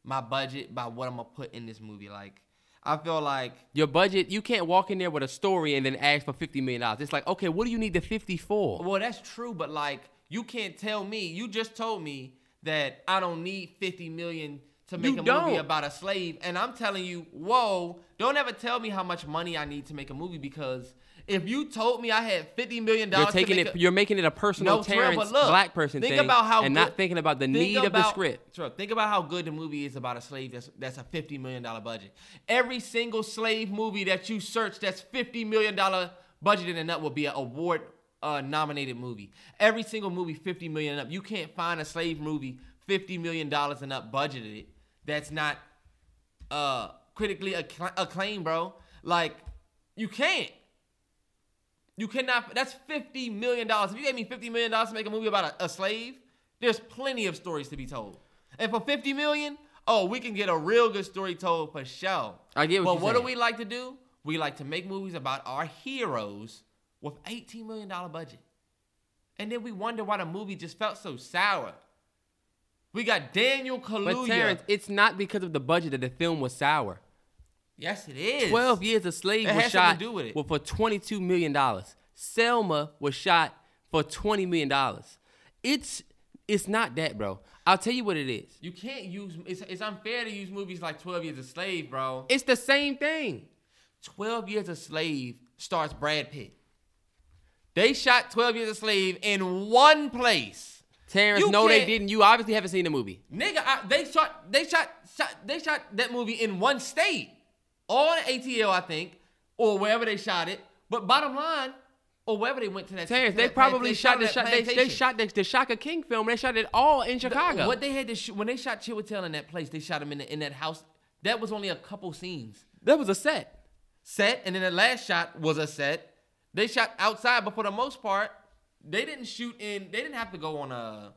my budget by what I'm gonna put in this movie. Like I feel like Your budget, you can't walk in there with a story and then ask for fifty million dollars. It's like, okay, what do you need the fifty for? Well, that's true, but like you can't tell me. You just told me that I don't need 50 million to make You a don't. movie about a slave, and I'm telling you, whoa! Don't ever tell me how much money I need to make a movie because if you told me I had fifty million dollars, You're taking to make it. a, you're making it a personal no, Terrence look, black person think thing, about how and good, not thinking about the need of the script. Terrell, think about how good the movie is about a slave that's that's a 50 million dollar budget. Every single slave movie that you search that's 50 million dollar budgeted and up will be an award uh, nominated movie. Every single movie 50 million and up. You can't find a slave movie 50 million dollars and up budgeted that's not uh critically accla- acclaimed, bro. Like you can't. You cannot. That's fifty million dollars. If you gave me fifty million dollars to make a movie about a, a slave, there's plenty of stories to be told. And for fifty million, oh, we can get a real good story told for sure. I get what But what saying. do we like to do? We like to make movies about our heroes with eighteen million dollar budget, and then we wonder why the movie just felt so sour. We got Daniel Kaluuya. But Terrence, it's not because of the budget that the film was sour. yes, it is. Twelve Years a Slave It was shot do with it. well, for twenty-two million dollars. Selma was shot for twenty million dollars. It's it's not that, bro. I'll tell you what it is. You can't use. It's, it's unfair to use movies like Twelve Years a Slave, bro. It's the same thing. 12 Years a Slave stars Brad Pitt. They shot 12 Years a Slave in one place. Terrence, You no, they didn't. You obviously haven't seen the movie. Nigga, I, they shot they shot, shot they shot that movie in one state. All in ATL, I think, or wherever they shot it. But bottom line, or wherever they went to that. Terrence, to they that probably plant- shot on the shot. They, they shot the, the Shaka King film. They shot it all in Chicago. What they had to shoot when they shot Chiwetel in that place, they shot him in the, in that house. That was only a couple scenes that was a set. set, and then the last shot was a set. They shot outside, but for the most part, they didn't shoot in. They didn't have to go on a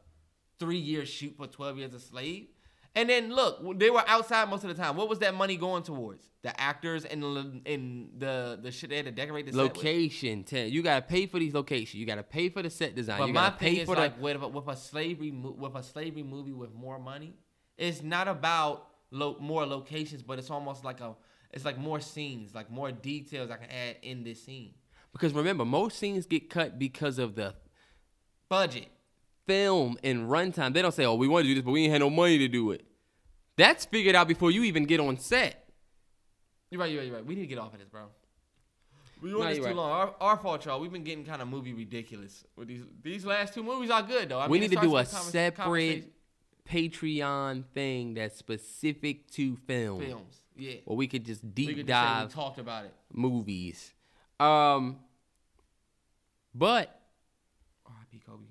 three year shoot for twelve years a slave. And then look, they were outside most of the time. What was that money going towards? The actors and the, and the the shit they had to decorate the? Location, Terrence. You gotta pay for these locations. You gotta pay for the set design. But you my thing pay is for like the. with, a- with a slavery with a slavery movie with more money, it's not about lo- more locations, but it's almost like a it's like more scenes, like more details I can add in this scene. Because remember, most scenes get cut because of the Budget. film and runtime. They don't say, "Oh, we want to do this, but we ain't had no money to do it." That's figured out before you even get on set. You're right. You're right. You're right. We need to get off of this, bro. We No, this too right. long. Our, our fault, y'all. We've been getting kind of movie ridiculous with these. These last two movies are good though. I we mean, need to do a starts with convers- separate Patreon thing that's specific to film, films. Yeah. where we could just we deep could just dive we talked about it. movies. Um, but R.I.P. Kobe.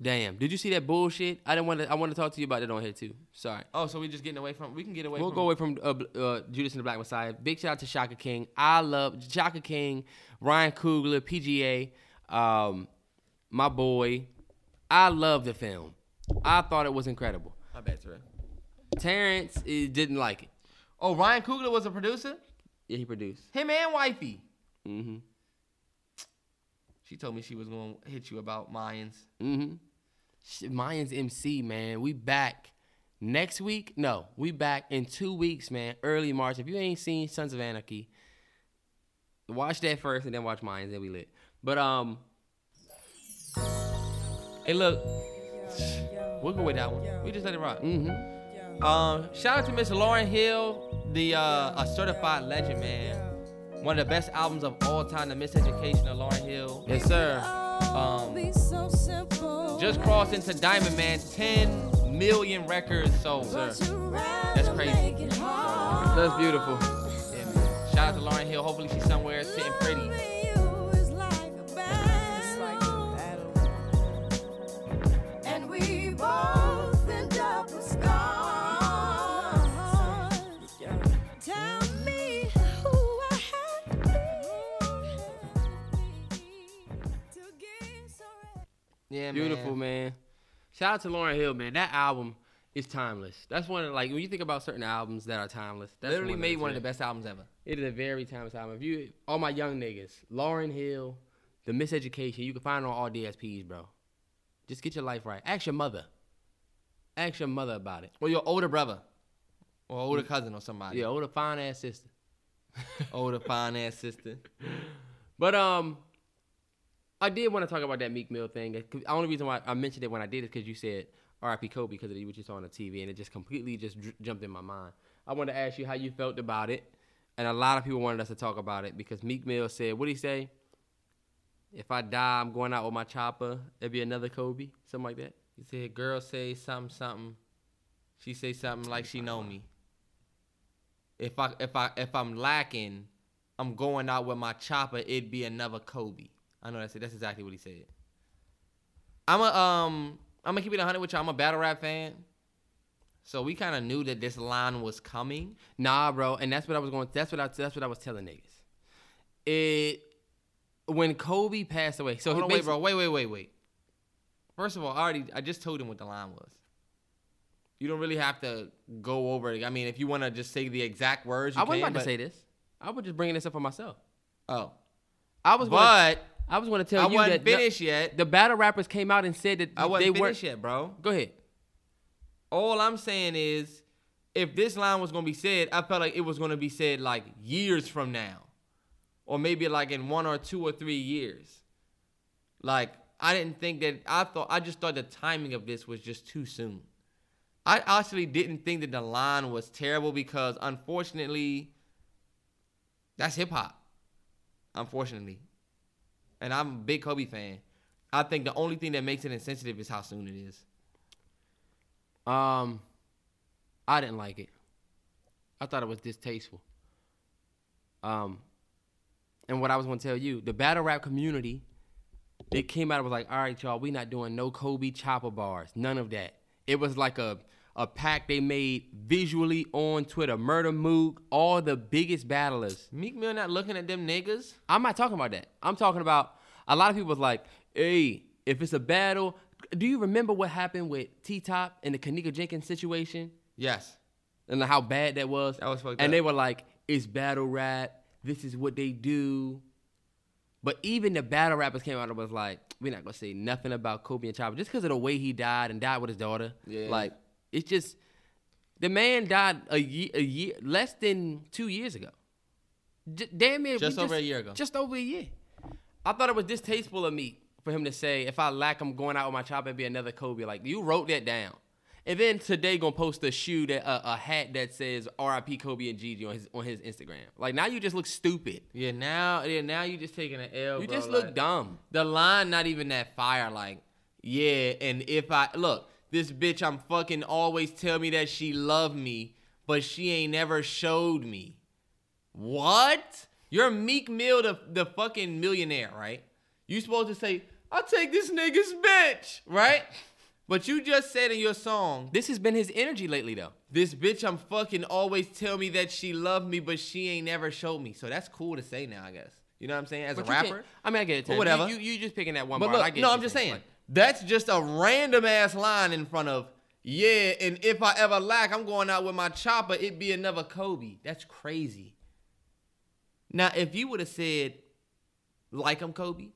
damn, did you see that bullshit? I didn't want to. I want to talk to you about it on here too. Sorry. Oh, so we're just getting away from? We can get away. We'll from go away from uh, uh, Judas and the Black Messiah. Big shout out to Shaka King. I love Shaka King, Ryan Coogler, PGA, um, my boy. I love the film. I thought it was incredible. I bet you. Terrence eh, didn't like it. Oh, Ryan Coogler was a producer. Yeah, he produced. Him and wifey. Mm-hmm. She told me she was gonna hit you about Mayans. Mm-hmm. Shit, Mayans MC, man. We back next week. No, we back in two weeks, man. Early March. If you ain't seen Sons of Anarchy, watch that first and then watch Mayans. Then we lit. But um, Hey, look, we'll go with that one. We just let it rock. mm-hmm. Um, shout out to Miss Lauryn Hill, the uh, a certified legend, man. One of the best albums of all time, The Miseducation of Lauryn Hill. yes, sir. Um, just crossed into Diamond Man, 10 million records sold. Sir. That's crazy. That's beautiful. Yeah, man. Shout out to Lauryn Hill. Hopefully she's somewhere sitting pretty. Shout out to Lauryn Hill, man. That album is timeless. That's one of like when you think about certain albums that are timeless. That's Literally one made one of the best albums ever. It is a very timeless album. If you all my young niggas, Lauryn Hill, The Miseducation, you can find it on all DSPs, bro. Just get your life right. Ask your mother. Ask your mother about it. Or your older brother. Or older cousin or somebody. Yeah, older fine ass sister. Older fine ass sister. But um, I did want to talk about that Meek Mill thing. Uh, the only reason why I mentioned it when I did is because you said R.I.P. Kobe because of what you saw on the TV, and it just completely just jumped in my mind. I wanted to ask you how you felt about it, and a lot of people wanted us to talk about it because Meek Mill said, "What did he say? If I die, I'm going out with my chopper. It'd be another Kobe, something like that." He said, girl say something, something. She say something like she know me. If I if I if I'm lacking, I'm going out with my chopper, it'd be another Kobe. I know that's it. That's exactly what he said. I'm a um I'm gonna keep it 100 with y'all. I'm a battle rap fan. So we kind of knew that this line was coming. Nah, bro, and that's what I was going. That's what I. That's what I was telling niggas. It when Kobe passed away. So Hold on, wait, bro. Wait, wait, wait, wait. First of all, I already I just told him what the line was. You don't really have to go over it. I mean, if you want to just say the exact words, you I wasn't can, about to say this. I was just bringing this up for myself. Oh, I was gonna, but I was going to tell I you wasn't that finished yet. the, the battle rappers came out and said that I wasn't they finished weren't. yet, bro. Go ahead. All I'm saying is, if this line was gonna be said, I felt like it was gonna be said like years from now, or maybe like in one or two or three years. Like I didn't think that. I thought I just thought the timing of this was just too soon. I actually didn't think that the line was terrible because unfortunately, that's hip hop. Unfortunately, and I'm a big Kobe fan. I think the only thing that makes it insensitive is how soon it is. Um, I didn't like it. I thought it was distasteful. Um, and what I was gonna tell you, the battle rap community, it came out and was like, all right, y'all, we not doing no Kobe chopper bars, none of that. It was like a a pack they made visually on Twitter. Murda Mook, all the biggest battlers. Meek Mill not looking at them niggas. I'm not talking about that. I'm talking about a lot of people was like, hey, if it's a battle, do you remember what happened with T Top and the Kenneka Jenkins situation? Yes. and how bad that was. That was fucked And up. they were like, "It's battle rap. This is what they do." But even the battle rappers came out and was like, "We're not gonna say nothing about Kobe and Chopper just because of the way he died and died with his daughter." Yeah. Like it's just the man died a year, a year less than two years ago. J- damn it, Just over a year ago. Just over a year. I thought it was distasteful of me for him to say, "If I lack, I'm going out with my chopper and be another Kobe." Like you wrote that down. And then today gonna post a shoe that a, a hat that says R.I.P. Kobe and Gigi on his on his Instagram. Like now you just look stupid. Yeah, now yeah, now you just taking an L. You bro, just like- look dumb. The line not even that fire. Like, yeah, and if I look, this bitch, I'm fucking always tell me that she love me, but she ain't never showed me. What? You're Meek Mill, the the fucking millionaire, right? You supposed to say, I'll take this nigga's bitch, right? But you just said in your song, This has been his energy lately though. this bitch I'm fucking always tell me that she love me, but she ain't never showed me. So that's cool to say now, I guess. You know what I'm saying? As But a rapper. I mean, I get it. Whatever. You, you you just picking that one But bar. look, I get no, I'm just saying. Like, that's just a random ass line in front of, yeah, and if I ever lack, I'm going out with my chopper, it'd be another Kobe. That's crazy. Now, if you would have said, like I'm Kobe,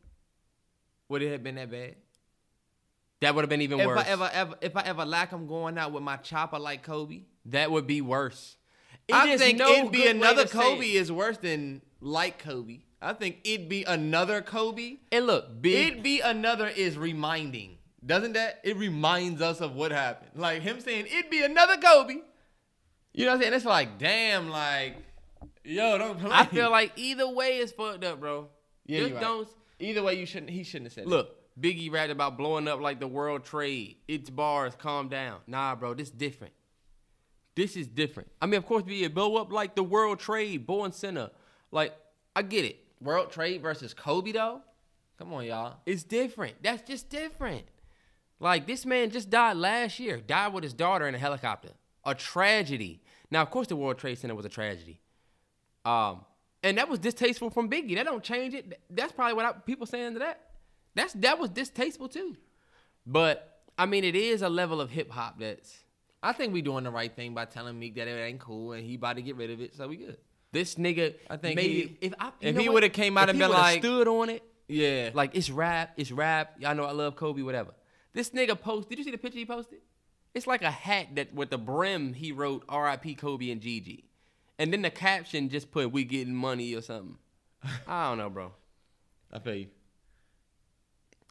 would it have been that bad? that would have been even If worse. I ever, ever, if I ever lack, I'm going out with my chopper like Kobe. that would be worse. It I think no it'd be another Kobe is worse than like Kobe. I think it'd be another Kobe. And look, big. It'd be another is reminding. Doesn't that? It reminds us of what happened. Like him saying it'd be another Kobe. You know what I'm saying? It's like, damn, like, yo, don't play. I feel like either way is fucked up, bro. yeah, Just right. don't Either way, you shouldn't. He shouldn't have said. It. Look, Biggie rapped about blowing up like the world trade. It's bars, calm down. Nah, bro, this different. This is different. I mean, of course, be a blow up like the world trade, Born Center. Like, I get it. World Trade versus Kobe though. Come on, y'all. It's different. That's just different. Like, this man just died last year, died with his daughter in a helicopter. A tragedy. Now, of course, the World Trade Center was a tragedy. Um, and that was distasteful from Biggie. That don't change it. That's probably what I, people saying to that. That's that was distasteful too. But I mean, it is a level of hip hop that's I think we doing the right thing by telling Meek that it ain't cool and he about to get rid of it, so we good. This nigga. I think made he- if I, if he would've came out If and been like- stood on it, Yeah. like it's rap, it's rap. Y'all know I love Kobe, whatever. This nigga post. Did you see the picture he posted? It's like a hat that with the brim he wrote R.I.P. Kobe and Gigi, and then the caption just put "We getting money" or something. I don't know, bro. I feel you.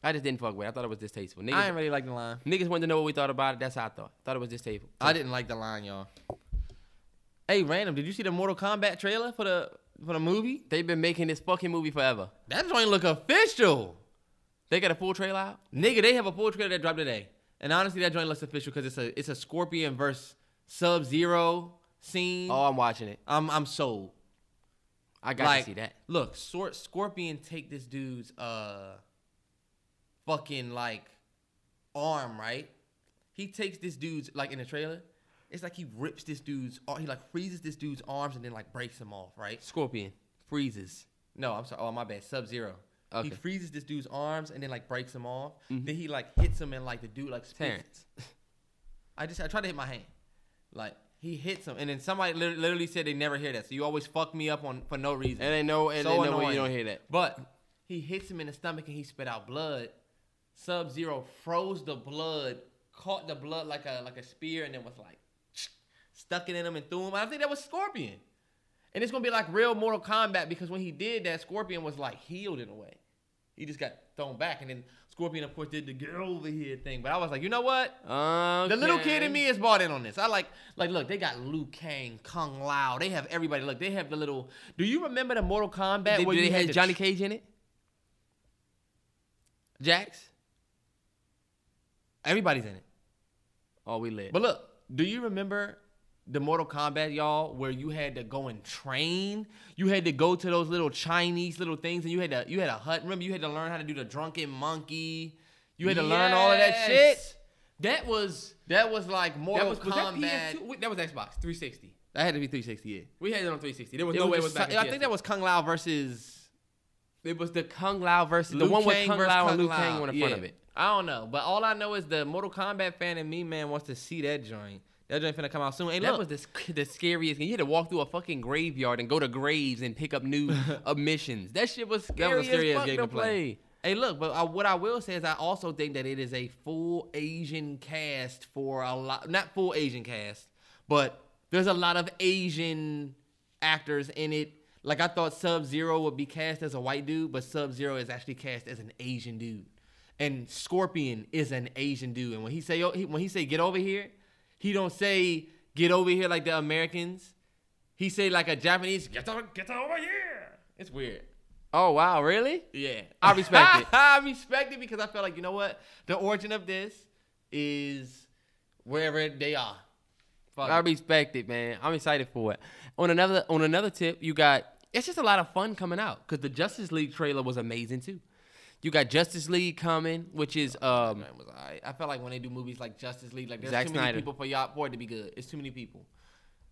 I just didn't fuck with. it. I thought it was distasteful. I Niggas, ain't really like the line. niggas wanted to know what we thought about it. That's how I thought. Thought it was distasteful. I didn't like the line, y'all. Hey, random. Did you see the Mortal Kombat trailer for the for the movie? They've been making this fucking movie forever. That joint look official, They got a full trailer out. nigga. They have a full trailer that dropped today, and honestly, that joint looks official because it's a it's a Scorpion versus Sub Zero scene. Oh, I'm watching it. I'm I'm sold. I got like, to see that. Look, Sor- Scorpion take this dude's uh fucking like arm, right? He takes this dude's like in the trailer. It's like he rips this dude's he like freezes this dude's arms and then like breaks him off, right? Scorpion freezes. No, I'm sorry. Oh, my bad. Sub Zero. Okay. Mm-hmm. freezes this dude's arms and then like breaks him off. Then he like hits him and like the dude like. Terrence. I just I tried to hit my hand. Like he hits him and then somebody literally said they never hear that. So you always fuck me up on for no reason. And they know, and So they know annoying. you don't hear that. But he hits him in the stomach and he spit out blood. Sub Zero froze the blood, caught the blood like a like a spear, and then was like stuck it in him and threw him. I think that was Scorpion. And it's gonna be like real Mortal Kombat because when he did that, Scorpion was like healed in a way. He just got thrown back, and then Scorpion, of course, did the get over here thing. But I was like, you know what? The little kid in me is bought in on this. I like, like, look, they got Liu Kang, Kung Lao. They have everybody. Look, they have the little. Do you remember the Mortal Kombat Did, where did they had have Johnny Cage in it? Jax? Everybody's in it. Oh, we lit. But look, do you remember the Mortal Kombat, y'all, where you had to go and train. You had to go to those little Chinese little things, and you had to you had a hut. Remember, you had to learn how to do the drunken monkey. You had to learn all of that shit. That was that was like That Mortal was, was that, Kombat. PS2? Wait, that was Xbox 360. That had to be 360. Yeah. We had it on 360. There was It no way it was back. I think that was Kung Lao versus It was the Kung Lao versus the Liu one with Kang Kung versus Lao and Kung Liu. Kang on the front Yeah. of it. I don't know, but all I know is the Mortal Kombat fan in me, man, wants to see that joint. That joint finna come out soon. Hey, That look, was the, the scariest. You had to walk through a fucking graveyard and go to graves and pick up new uh, missions. That shit was scary, that was the as scariest game to play. play. Hey, look, but uh, what I will say is I also think that it is a full Asian cast for a lot, not full Asian cast, but there's a lot of Asian actors in it. Like I thought Sub Zero would be cast as a white dude, but Sub Zero is actually cast as an Asian dude, and Scorpion is an Asian dude. And when he say oh, when he say get over here, he don't say get over here like the Americans. He say like a Japanese get over get over here. It's weird. Oh wow, really? Yeah, I respect it. I respect it because I feel like you know what, the origin of this is wherever they are. Fuck I it. respect it, man. I'm excited for it. On another on another tip, you got it's just a lot of fun coming out because the Justice League trailer was amazing too. You got Justice League coming, which is um Man, was alright. I felt like when they do movies like Justice League, like there's Zack too many Snyder. people for y'all for it to be good. It's too many people.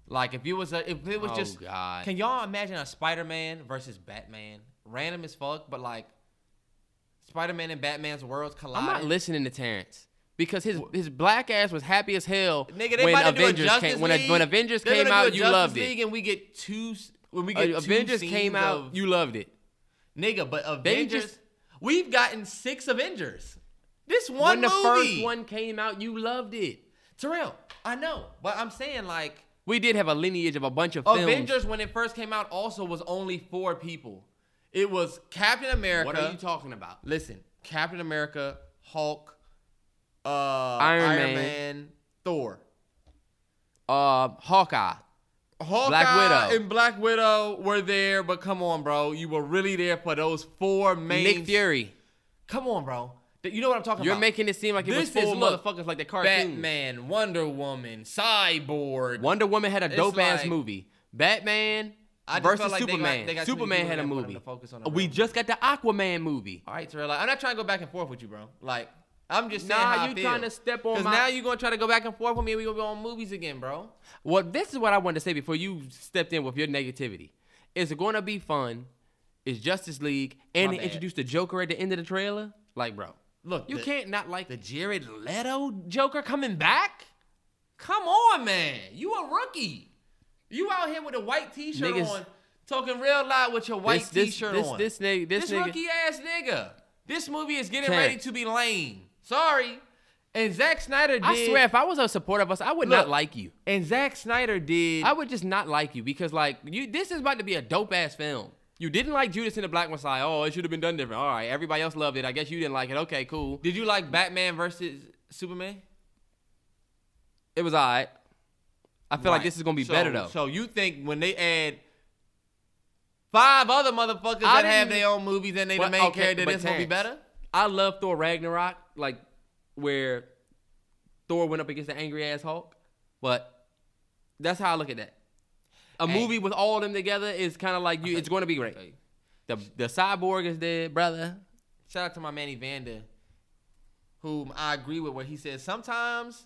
Like if it was a, if it was Oh, just, God. can y'all imagine a Spider-Man versus Batman? Random as fuck, but like Spider-Man and Batman's worlds collide. I'm not listening to Terrence because his his black ass was happy as hell Nigga, they when about to do a Avengers Justice came when, League. when Avengers They're came gonna do a out. You Justice loved League it. and we get two. s- When we Uh, get two Avengers scenes came out. of- You loved it. Nigga, but Avengers, just- we've gotten six Avengers. This one when the first one came out, you loved it. Terrell, I know, but I'm saying like We did have a lineage of a bunch of films. Avengers when it first came out also was only four people. It was Captain America. What are you talking about? Listen, Captain America, Hulk, uh, Iron Iron, Man. Man. Thor. Uh, Hawkeye. Hawkeye Black Widow. and Black Widow were there, but come on, bro, you were really there for those four main. Nick Fury. Come on, bro. You know what I'm talking about? You're making it seem like it This was look, motherfuckers like the cartoon. Batman, Wonder Woman, Cyborg. Wonder Woman had a dope ass movie. Batman I just versus like they got- Superman. they got Superman had a movie. to focus on we just got the Aquaman movie. All right, Terrell. I'm not trying to go back and forth with you, bro. Like, I'm just saying Nah, how you I feel. trying to step on Because my- now you're gonna try to go back and forth with me, and we gonna be on movies again, bro. Well, this is what I wanted to say before you stepped in with your negativity. It's going to be fun. It's Justice League, and My they bad. introduced the Joker at the end of the trailer. Like, bro, Look, you the- can't not like The Jared Leto Joker coming back? Come on, man. You a rookie. You out here with a white T-shirt Niggas- on, talking real loud with your white this, this, T-shirt this, on. This nigga, this, this nigga. rookie ass nigga. This movie is getting ready to be lame. Sorry. And Zack Snyder did. I swear, if I was a supporter of us, I would Look, not like you. And Zack Snyder did. I would just not like you because, like, you. This is about to be a dope ass film. You didn't like Judas and the Black Messiah. Oh, it should have been done different. All right, everybody else loved it. I guess you didn't like it. Okay, cool. did you like Batman versus Superman? It was alright. I feel like this is gonna be So- better though. So you think when they add five other motherfuckers I that have their own movies and they the main okay, character, this gonna be better? I love Thor Ragnarok, like where Thor went up against the angry ass Hulk. But that's how I look at that. A Hey. movie with all of them together is kind of like you. It's going to be great. The the cyborg is there, brother. Shout out to my man Evander, whom I agree with where he says sometimes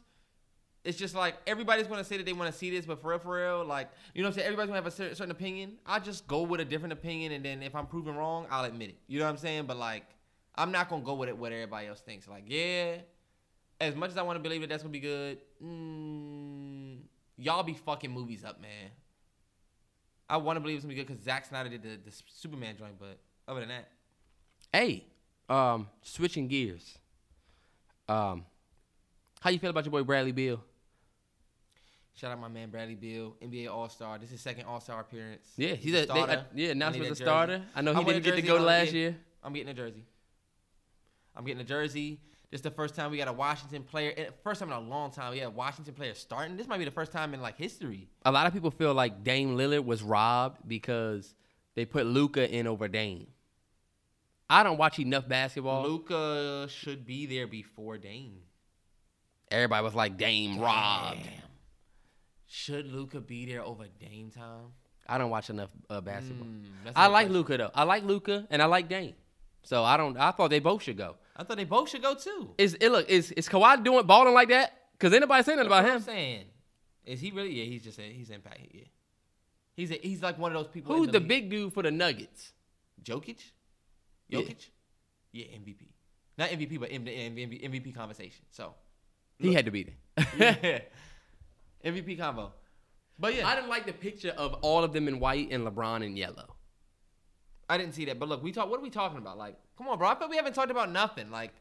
it's just like everybody's gonna say that they want to see this, but for real, for real, like you know what I'm saying, everybody's gonna have a cer- certain opinion. I just go with a different opinion, and then if I'm proven wrong, I'll admit it. You know what I'm saying? But like, I'm not gonna go with it what everybody else thinks. Like, yeah, as much as I want to believe that that's gonna be good, mm, y'all be fucking movies up, man. I want to believe it's gonna be good because Zack Snyder did the, the Superman joint, but other than that, Hey, um, switching gears. Um, how you feel about your boy Bradley Beal? Shout out my man Bradley Beal, NBA All Star. This is his second All Star appearance. Yeah, he's a a, they, starter. uh, yeah I announced need as a starter. I know he I'm didn't get to go last year. I'm getting a jersey. I'm getting a jersey. This is the first time we got a Washington player. First time in a long time. We had Washington players starting. This might be the first time in like history. A lot of people feel like Dame Lillard was robbed because they put Luka in over Dame. I don't watch enough basketball. Luka should be there before Dame. Everybody was like Dame robbed. Should Luka be there over Dame time? I don't watch enough uh, basketball. Mm, I like. Luka though. I like Luka and I like Dame. So I don't. I thought they both should go. I thought they both should go too. Is it look? Is is Kawhi doing balling like that? Cause anybody saying that about what him? I'm saying. Is he really? Yeah, he's just a, he's impact. Yeah, he's a, he's like one of those people. Who's the league. big dude for the Nuggets? Jokic? Yeah. Jokic? Yeah, MVP. Not MVP, but M- M- M- MVP conversation. So, He had to be there. yeah. MVP combo. But yeah, I didn't like the picture of all of them in white and LeBron in yellow. I didn't see that. But look, we talk. What are we talking about? Like, come on, bro. I feel we haven't talked about nothing. Like,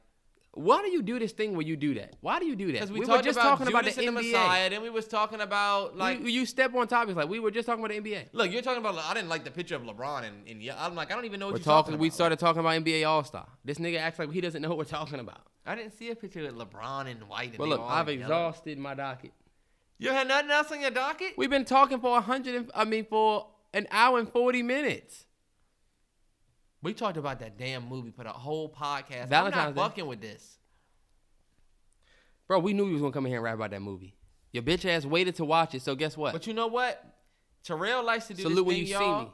Why do you do this thing where you do that? Why do you do that? because we, were just about talking about the Judas and NBA. Messiah, then we was talking about like. you, you step on topics like we were just talking about the NBA. look, you're talking about. I didn't like the picture of LeBron and, and I'm like, I don't even know what We're you're talking. talking. we started talking about NBA All Star. This nigga acts like he doesn't know what we're talking about. I didn't see a picture of LeBron in white. And But look, I've exhausted my docket. You had nothing else on your docket? We've been talking for a hundred. I mean, for an hour and forty minutes. We talked about that damn movie for the whole podcast. Valentine's I'm Day. not fucking with this. Bro, we knew you was gonna come in here and rap about that movie. Your bitch ass waited to watch it, so guess what? But you know what? Terrell likes to do Salute this when thing, you y'all, me.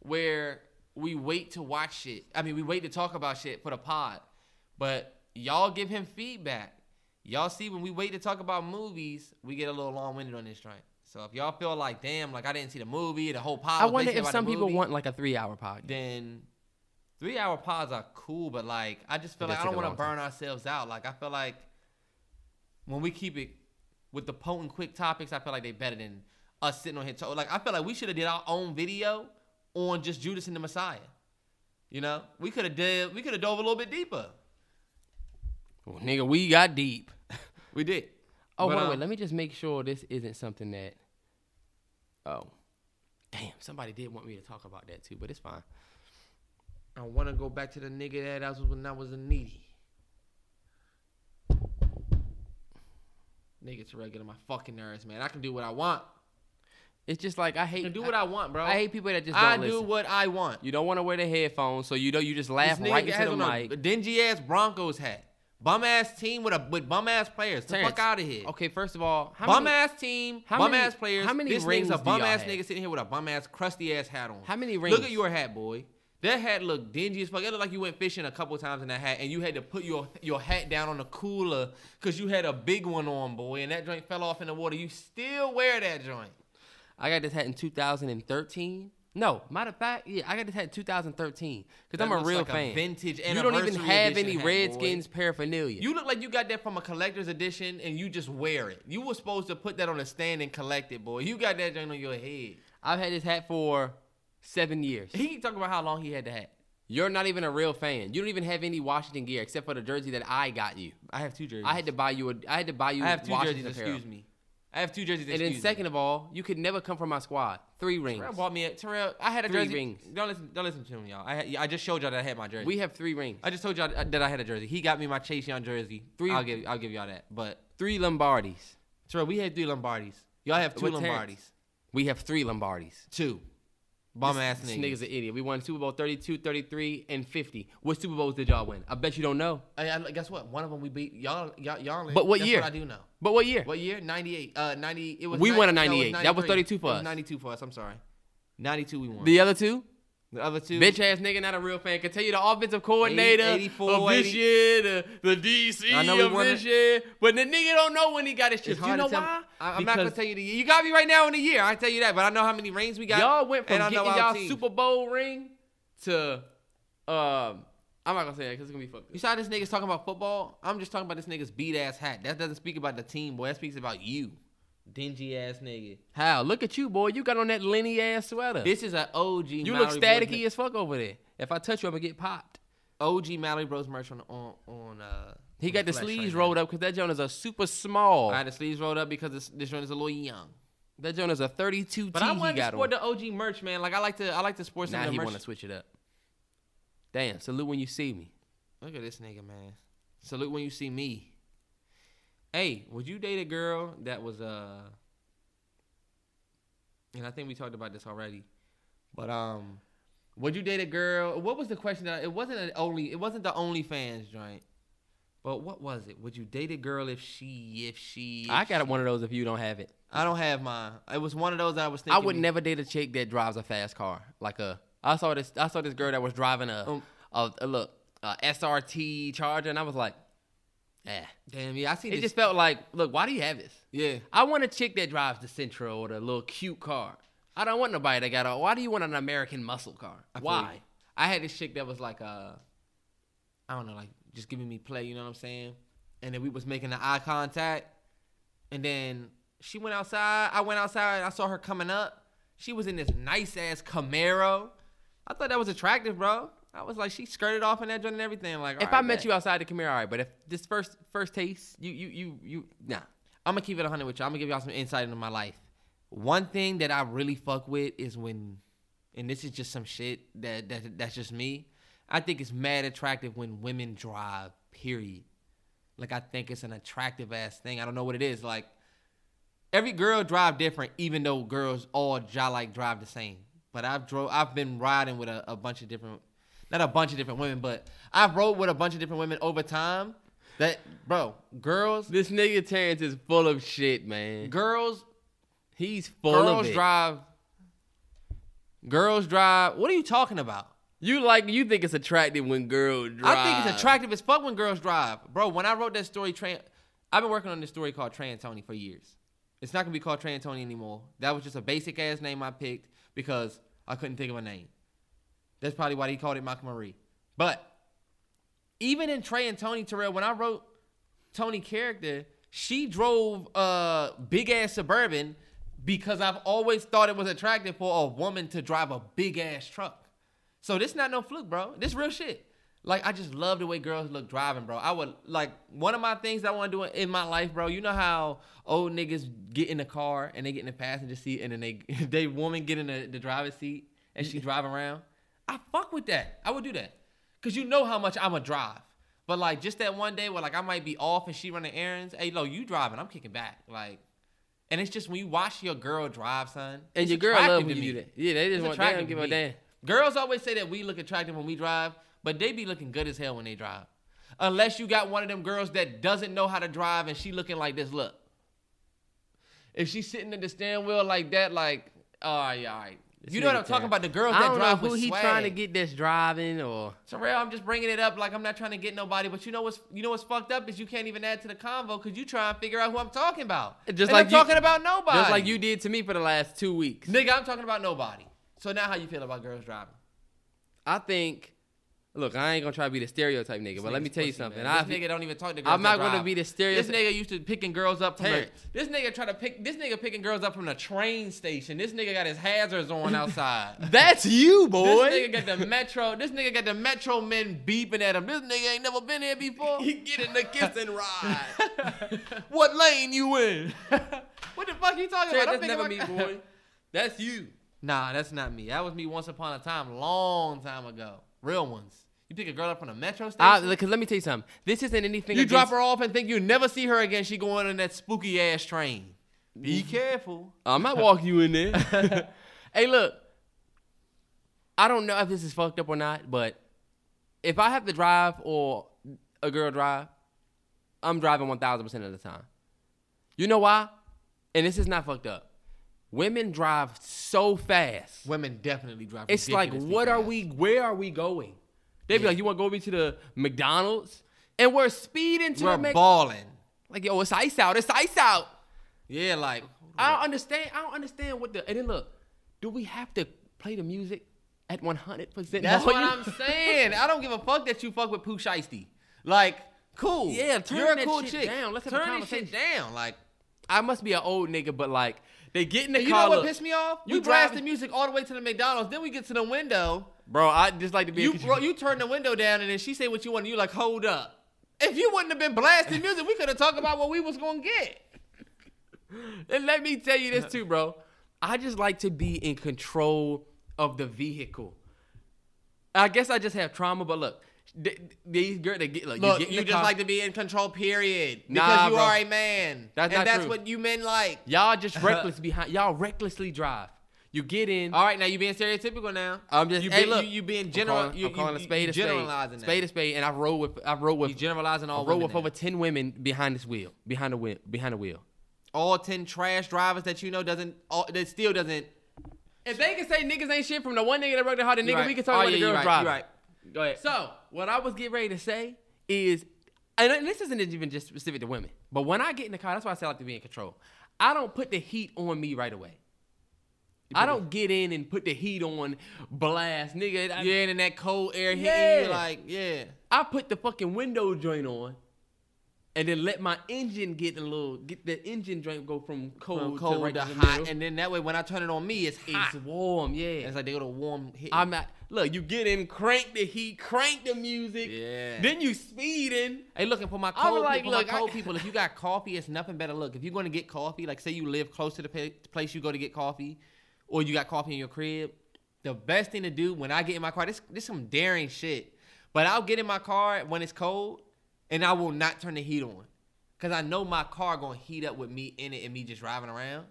where we wait to watch shit. I mean, we wait to talk about shit for the pod, but y'all give him feedback. Y'all see when we wait to talk about movies, we get a little long winded on this joint. So if y'all feel like, damn, like I didn't see the movie, the whole pod. I was wonder basically if about some people movie, want like a three hour podcast. then three hour pods are cool, but like I just feel It like I don't want to burn ourselves out. Like I feel like when we keep it with the potent quick topics, I feel like they better than us sitting on here. To- like I feel like we should have did our own video on just Judas and the Messiah. You know, we could have did we could have dove a little bit deeper. Well, nigga, we got deep. We did. Oh But, wait, um, wait. Let me just make sure this isn't something that. Oh, damn! Somebody did want me to talk about that too, but it's fine. I want to go back to the nigga that I was when I was a needy. Nigga, Terrell get on my fucking nerves, man. I can do what I want. It's just like I I hate. can do what I want, bro. I hate people that just don't I listen. do what I want. You don't want to wear the headphones, so you know you just laugh This right into the mic. dingy ass Broncos hat. Bum ass team with a with bum ass players. The fuck out of here. Okay, first of all, how bum many, ass team, how bum many- ass players. how many this rings nigga's a bum ass have? nigga sitting here with a bum ass crusty ass hat on. How many rings? Look at your hat, boy. That hat looked dingy as fuck. It looked like you went fishing a couple times in that hat, and you had to put your your hat down on the cooler because you had a big one on, boy, and that joint fell off in the water. You still wear that joint. I got this hat in 2013. No, matter of fact, yeah, I got this hat in 2013 because I'm a real like a fan. vintage you don't even have any hat, boy. Redskins paraphernalia. You look like you got that from a collector's edition and you just wear it. You were supposed to put that on a stand and collect it, boy. You got that joint on your head. I've had this hat for seven years. He keep talking about how long he had the hat. You're not even a real fan. You don't even have any Washington gear except for the jersey that I got you. I have two jerseys. I had to buy you a. I had to buy you. I have two Washington jerseys. apparel. Excuse me. I have two jerseys. And then second of all, you could never come from my squad. Three rings. Terrell bought me a Terrell. I had a Three jersey. rings. Don't listen. Don't listen to him, y'all. I had, I just showed y'all that I had my jersey. We have three rings. I just told y'all that I had a jersey. He got me my Chase Young jersey. Three- I'll give. I'll give y'all that. But Three Lombardis. Terrell, we had three Lombardis. Y'all have two What Terrence? Lombardis. We have three Lombardis. Two. Bum ass nigga. This niggas. nigga's an idiot. We won Super Bowl 32, 33, and 50. What Super Bowls did y'all win? I bet you don't know. Hey, I, guess what? One of them we beat y'all. Y'all. y'all. But what year? What I do know. But what year? What year? 98. Uh, 90. It was We 90 won a no, it 98. That was 32 for us. 92 for us. I'm sorry. 92 we won. The other two? The other two. Bitch ass nigga, not a real fan. Can tell you the offensive coordinator 84, of this 80. year, the, the DC I know of this year. But the nigga don't know when he got his chips. You know why? I, am not gonna tell you the year. You got me right now in the year. I tell you that, but I know how many rings we got. y'all went from and I know getting y'all team. Super Bowl ring to, um, I'm not gonna say that because it's gonna be fucked You saw this nigga's talking about football. I'm just talking about this nigga's beat ass hat. That doesn't speak about the team, boy. That speaks about you, dingy ass nigga. How? Look at you, boy. You got on that Lenny ass sweater. This is an OG. you Mallory look staticky as fuck over there. If I touch you, I'm gonna get popped. OG Mallory Bros merch on on on. Uh, He on got the sleeves right now. rolled up because that joint is a super small. I had the sleeves rolled up because this, this joint is a little young. that joint is a 32 But I want to on. the OG merch, man. Like I like to, I like to sport some Now of the he want to switch it up. Damn, salute when you see me. Look at this nigga, man. Salute when you see me. Hey, would you date a girl that was uh and I think we talked about this already. But um would you date a girl? What was the question that it wasn't an only it wasn't the OnlyFans joint. But what was it? Would you date a girl if she if she? I got she- one of those if you don't have it. I don't have mine. It was one of those I was thinking. I would never date a chick that drives a fast car. Like a, I saw this, I saw this girl that was driving a, Um, a, a look, a SRT Charger, and I was like, eh. Damn, yeah, I seen It this. just felt like, look, why do you have this? yeah, I want a chick that drives the Sentra or the little cute car. I don't want nobody that got a. Why do you want an American muscle car? I feel you. Why? I had this chick that was like, uh, I don't know, like just giving me play. You know what I'm saying? And then we was making the eye contact, and then she went outside. I went outside. and I saw her coming up. She was in this nice ass Camaro. I thought that was attractive, bro. I was like, she skirted off in that joint and everything. Like, If I met you outside the Camaro, all right, but if this first first taste, you you you you nah. I'm gonna keep it 100 with you. I'm gonna give y'all some insight into my life. One thing that I really fuck with is when, and this is just some shit that, that that's just me. I think it's mad attractive when women drive. Period. Like I think it's an attractive ass thing. I don't know what it is. Like every girl drive different, even though girls all ja like drive the same. But I've drove. I've been riding with a, a bunch of different, not a bunch of different women, but I've rode with a bunch of different women over time. That bro, girls, This nigga Terrence is full of shit, man. girls He's full girls of it. Girls drive. Girls drive. What are you talking about? You like you think it's attractive when girls drive. I think it's attractive as fuck when girls drive, bro. When I wrote that story, Trey, I've been working on this story called Trey and Tony for years. It's not gonna be called Trey and Tony anymore. That was just a basic ass name I picked because I couldn't think of a name. That's probably why he called it Malcolm Marie. But even in Trey and Tony Terrell, when I wrote Tony character, she drove a big ass suburban because I've always thought it was attractive for a woman to drive a big ass truck. So this not no fluke, bro. This real shit. Like I just love the way girls look driving, bro. I would like one of my things I want to do in my life, bro. You know how old niggas get in the car and they get in the passenger seat and then they they woman get in the, the driver's seat and she drive around. I fuck with that. I would do that. Cause you know how much I'ma drive. But like just that one day where like I might be off and she running errands. Hey, lo, you driving? I'm kicking back. Like, and it's just when you watch your girl drive, son. and your girl love to when you do that. Yeah, they just It's want they don't give to a damn. Girls always say that we look attractive when we drive, but they be looking good as hell when they drive. Unless you got one of them girls that doesn't know how to drive and she looking like this. Look, if she's sitting at the steering wheel like that, like, all right, all right. You know what I'm talking about? The girls I that drive who he swag. trying to get that's driving or Terrell, I'm just bringing it up like I'm not trying to get nobody, but you know what's you know what's fucked up is you can't even add to the convo because you try and figure out who I'm talking about. Just And like I'm you- talking about nobody. just like you did to me for the last two weeks. nigga. I'm talking about nobody. So now how you feel about girls driving? I think. Look, I ain't gonna try to be the stereotype nigga, This but let me tell you something. man. I, This nigga don't even talk to girls. I'm not gonna be the stereotype. This nigga used to picking girls up from the, This nigga try to pick. This nigga picking girls up from the train station. This nigga got his hazards on outside. That's you, boy. This nigga got the metro. This nigga got the metro men beeping at him. This nigga ain't never been here before. he get in the kiss and ride. what lane you in? what the fuck you talking about? That's never me, boy. That's you. Nah, that's not me. That was me once upon a time, long time ago. Real ones. You pick a girl up from the metro station. I, look, 'cause let me tell you something. This isn't anything. you drop her off and think you never see her again. She going on that spooky ass train. Be mm. careful. I'm not walking you in there. hey, look. I don't know if this is fucked up or not, but if I have to drive or a girl drive, I'm driving 1000% of the time. You know why? And this is not fucked up. Women drive so fast. Women definitely drive. It's like, what are we? Where are we going? They be like, you want to go over to the McDonald's, and we're speeding to We're Mc- balling. like, yo, it's ice out. It's ice out. Yeah, like I don't understand. I don't understand what the. And then look, do we have to play the music at 100 percent? That's what I'm saying. I don't give a fuck that you fuck with Pooh Shiesty. Like, cool. Yeah, turn You're a that cool shit chick. down. Let's have a turn this shit down. Like, I must be an old nigga, but like they get in the and you car. know what look, pissed me off? you we blast the music all the way to the McDonald's. Then we get to the window. bro. I just like to be. You bro, you turn the window down and then she say what you want. And you like, hold up. If you wouldn't have been blasting music, we could have talked about what we was gonna get. and let me tell you this too, bro. I just like to be in control of the vehicle. I guess I just have trauma, but look, these girls they get like Look, you, get you, just car- like to be in control. Period. Nah, because you bro. are a man. That's and that's true. what you men like. Y'all just reckless behind. Y'all recklessly drive. You get in. All right, now you being stereotypical now. I'm just you, hey, being, look, you, you being I'm general. calling, you, I'm calling you, a spade you a spade. generalizing Spade a spade, and I roll with I roll with You generalizing all I roll with now. over ten women behind this wheel, behind the wheel, behind the wheel. all ten trash drivers that you know doesn't all, that still doesn't. If they can say niggas ain't shit from the one nigga that their heart, the nigga right. we can talk Oh, about yeah, the girl right, driving. right. Go ahead. So what I was getting ready to say is, and this isn't even just specific to women, but when I get in the car, that's why I say I like to be in control. I don't put the heat on me right away. I don't get in and put the heat on blast, nigga. I, yeah, and then that cold air hitting Yeah. you like yeah. I put the fucking window joint on, and then let my engine get a little, get the engine joint go from cold, From to, cold right to hot, middle. and then that way when I turn it on me, it's hot. it's warm, yeah. It's like they go to warm hit. I'm not. Look, you get in, crank the heat, crank the music. Yeah. Then you speeding. Hey, looking for my cold, like, for look, my cold I- people. If you got coffee, it's nothing better. Look, if you're going to get coffee, like say you live close to the place you go to get coffee, or you got coffee in your crib, the best thing to do when I get in my car, this this some daring shit, but I'll get in my car when it's cold, and I will not turn the heat on, cause I know my car gonna heat up with me in it and me just driving around.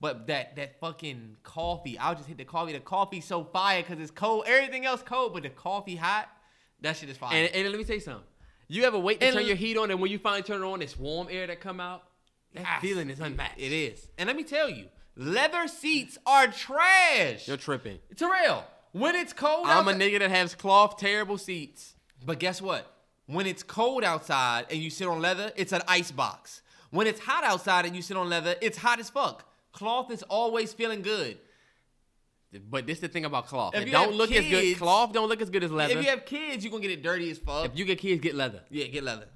But that that fucking coffee, I'll just hit the coffee. The coffee's so fire because it's cold. Everything else cold, but the coffee hot. That shit is fire. And, and let me tell you something. You ever wait to And turn l- your heat on, and when you finally turn it on, it's warm air that come out. That Yes. feeling is unmatched. It is. And let me tell you, leather seats are trash. You're tripping. Terrell, when it's cold I'm a nigga that has cloth terrible seats. But guess what? When it's cold outside and you sit on leather, it's an ice box. When it's hot outside and you sit on leather, it's hot as fuck. Cloth is always feeling good. But this is the thing about cloth. If It you don't look as good. Cloth don't look as good as leather. If you have kids, you're gonna get it dirty as fuck. if you get kids, get leather. yeah, get leather.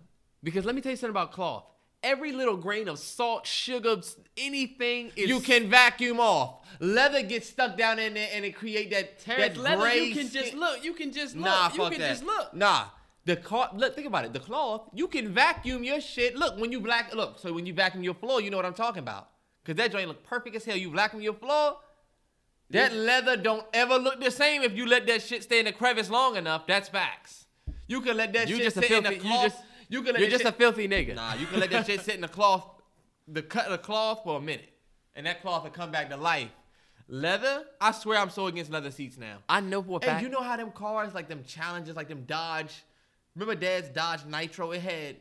Because let me tell you something about cloth. Every little grain of salt, sugar, anything is you can vacuum off. Leather gets stuck down in there and it create that Terrence, that leather. You can just look. You can just look. Nah, you fuck can that. just look. Nah, the cloth. Look, think about it. The cloth, you can vacuum your shit. Look, when you black, look. So when you vacuum your floor, you know what I'm talking about. Cause that joint look perfect as hell. You vacuum your floor. That leather don't ever look the same if you let that shit stay in the crevice long enough. That's facts. You can let that You shit just a sit in filthy. the You just. you can let You're just a filthy nigga. Nah, you can let that shit sit in the cloth, the cut of the cloth for a minute, and that cloth will come back to life. Leather, I swear I'm so against leather seats now. I know for a fact. you know how them cars, like them Challengers, like them Dodge. Remember Dad's Dodge Nitro? It had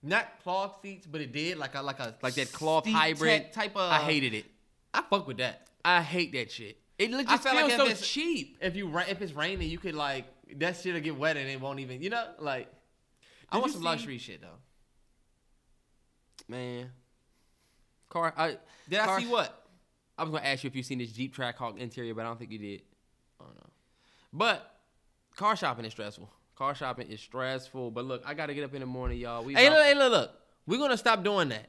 not cloth seats, but it did like a like a like that cloth hybrid type of. I hated it. I fuck with that. I hate that shit. It I just feels like so cheap. If you if it's raining, you could like that shit'll get wet and it won't even. You know, like I want some see- luxury shit though. Man. Car. I, Did I see what? I was gonna ask you if you've seen this Jeep Trackhawk interior, but I don't think you did. Oh no. But car shopping is stressful. Car shopping is stressful. But look, I gotta get up in the morning, y'all. We Hey, look, hey, look, look. We're gonna stop doing that.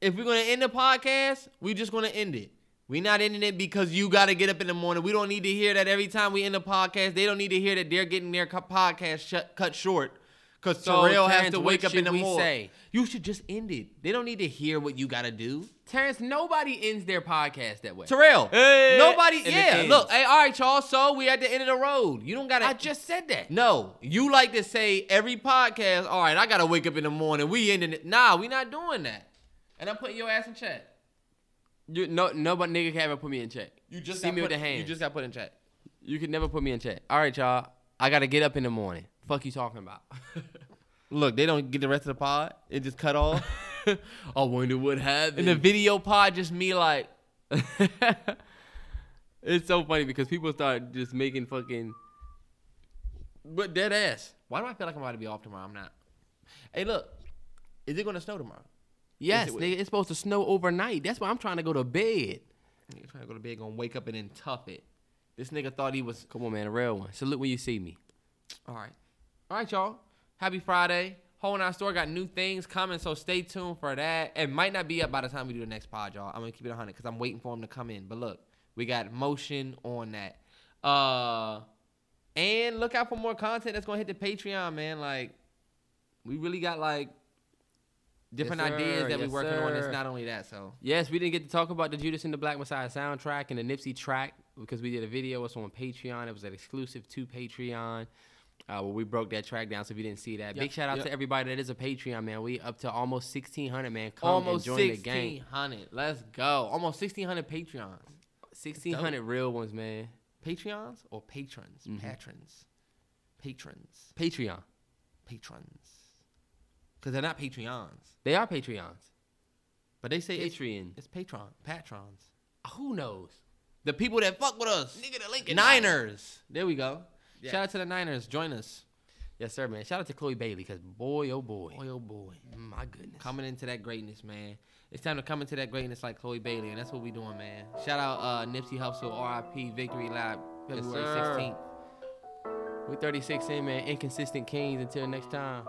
If we're gonna end the podcast, we just gonna end it. we not ending it because you gotta get up in the morning. We don't need to hear that every time we end the podcast. They don't need to hear that they're getting their podcast shut, cut short. Cause So, Terrell has to wake up in the we morning. say? You should just end it. They don't need to hear what you gotta do. Terrence, nobody ends their podcast that way. Terrell, Hey, nobody. Yeah, look. Hey, all right, y'all. So we at the end of the road. You don't gotta. I just said that. No, you like to say every podcast. All right, I gotta wake up in the morning. We ending it. Nah, we not doing that. And I'm putting your ass in check. You, no, nobody nigga can ever put me in check. You just see got me put, with the hands. You just got put in check. You can never put me in check. All right, y'all. I gotta get up in the morning. Fuck you talking about? Look, they don't get the rest of the pod. It just cut off. I wonder what happened. and the video pod just me like. it's so funny because people start just making fucking, but dead ass. Why do I feel like I'm about to be off tomorrow? I'm not. Hey, look, is it gonna snow tomorrow? Yes, it- nigga, it's supposed to snow overnight. That's why I'm trying to go to bed. Nigga trying to go to bed, gonna wake up and then tough it. This nigga thought he was. Come on, man, a real one. Salute when you see me. All right, all right, y'all. Happy Friday. Whole Nine Store got new things coming, so stay tuned for that. It might not be up by the time we do the next pod, y'all. I'm gonna keep it 100 because I'm waiting for them to come in. But look, we got motion on that. Uh, and look out for more content that's gonna hit the Patreon, man. Like, we really got like different Yes, ideas that Yes, we're working on. It's not only that, so Yes, we didn't get to talk about the Judas and the Black Messiah soundtrack and the Nipsey track because we did a video. It's on Patreon. It was an exclusive to Patreon. Uh, where we broke that track down. So if you didn't see that, big shout out yep. to everybody that is a Patreon man. We up to almost sixteen hundred man. Come almost and join the gang. sixteen hundred. Let's go. Almost sixteen hundred Patreons. Sixteen hundred real ones, man. Patreons or patrons? Mhm. Patrons. Patrons. Patreon. Patrons. Because they're not Patreons. They are Patreons. But they say it's, Patreon. it's Patron. Patrons. Who knows? The people that fuck with us. Nigga, the Lincoln Niners. There we go. Yeah. Shout out to the Niners. Join us. Yes, sir, man. Shout out to Chloe Bailey, cause boy, oh boy, Boy, oh boy. my goodness. Coming into that greatness, man. It's time to come into that greatness like Chloe Bailey, and that's what we doing, man. Shout out uh, Nipsey Hussle, RIP, Victory Lap, Yes, February sir. 16th. We 36 in, man. Inconsistent kings. Until next time.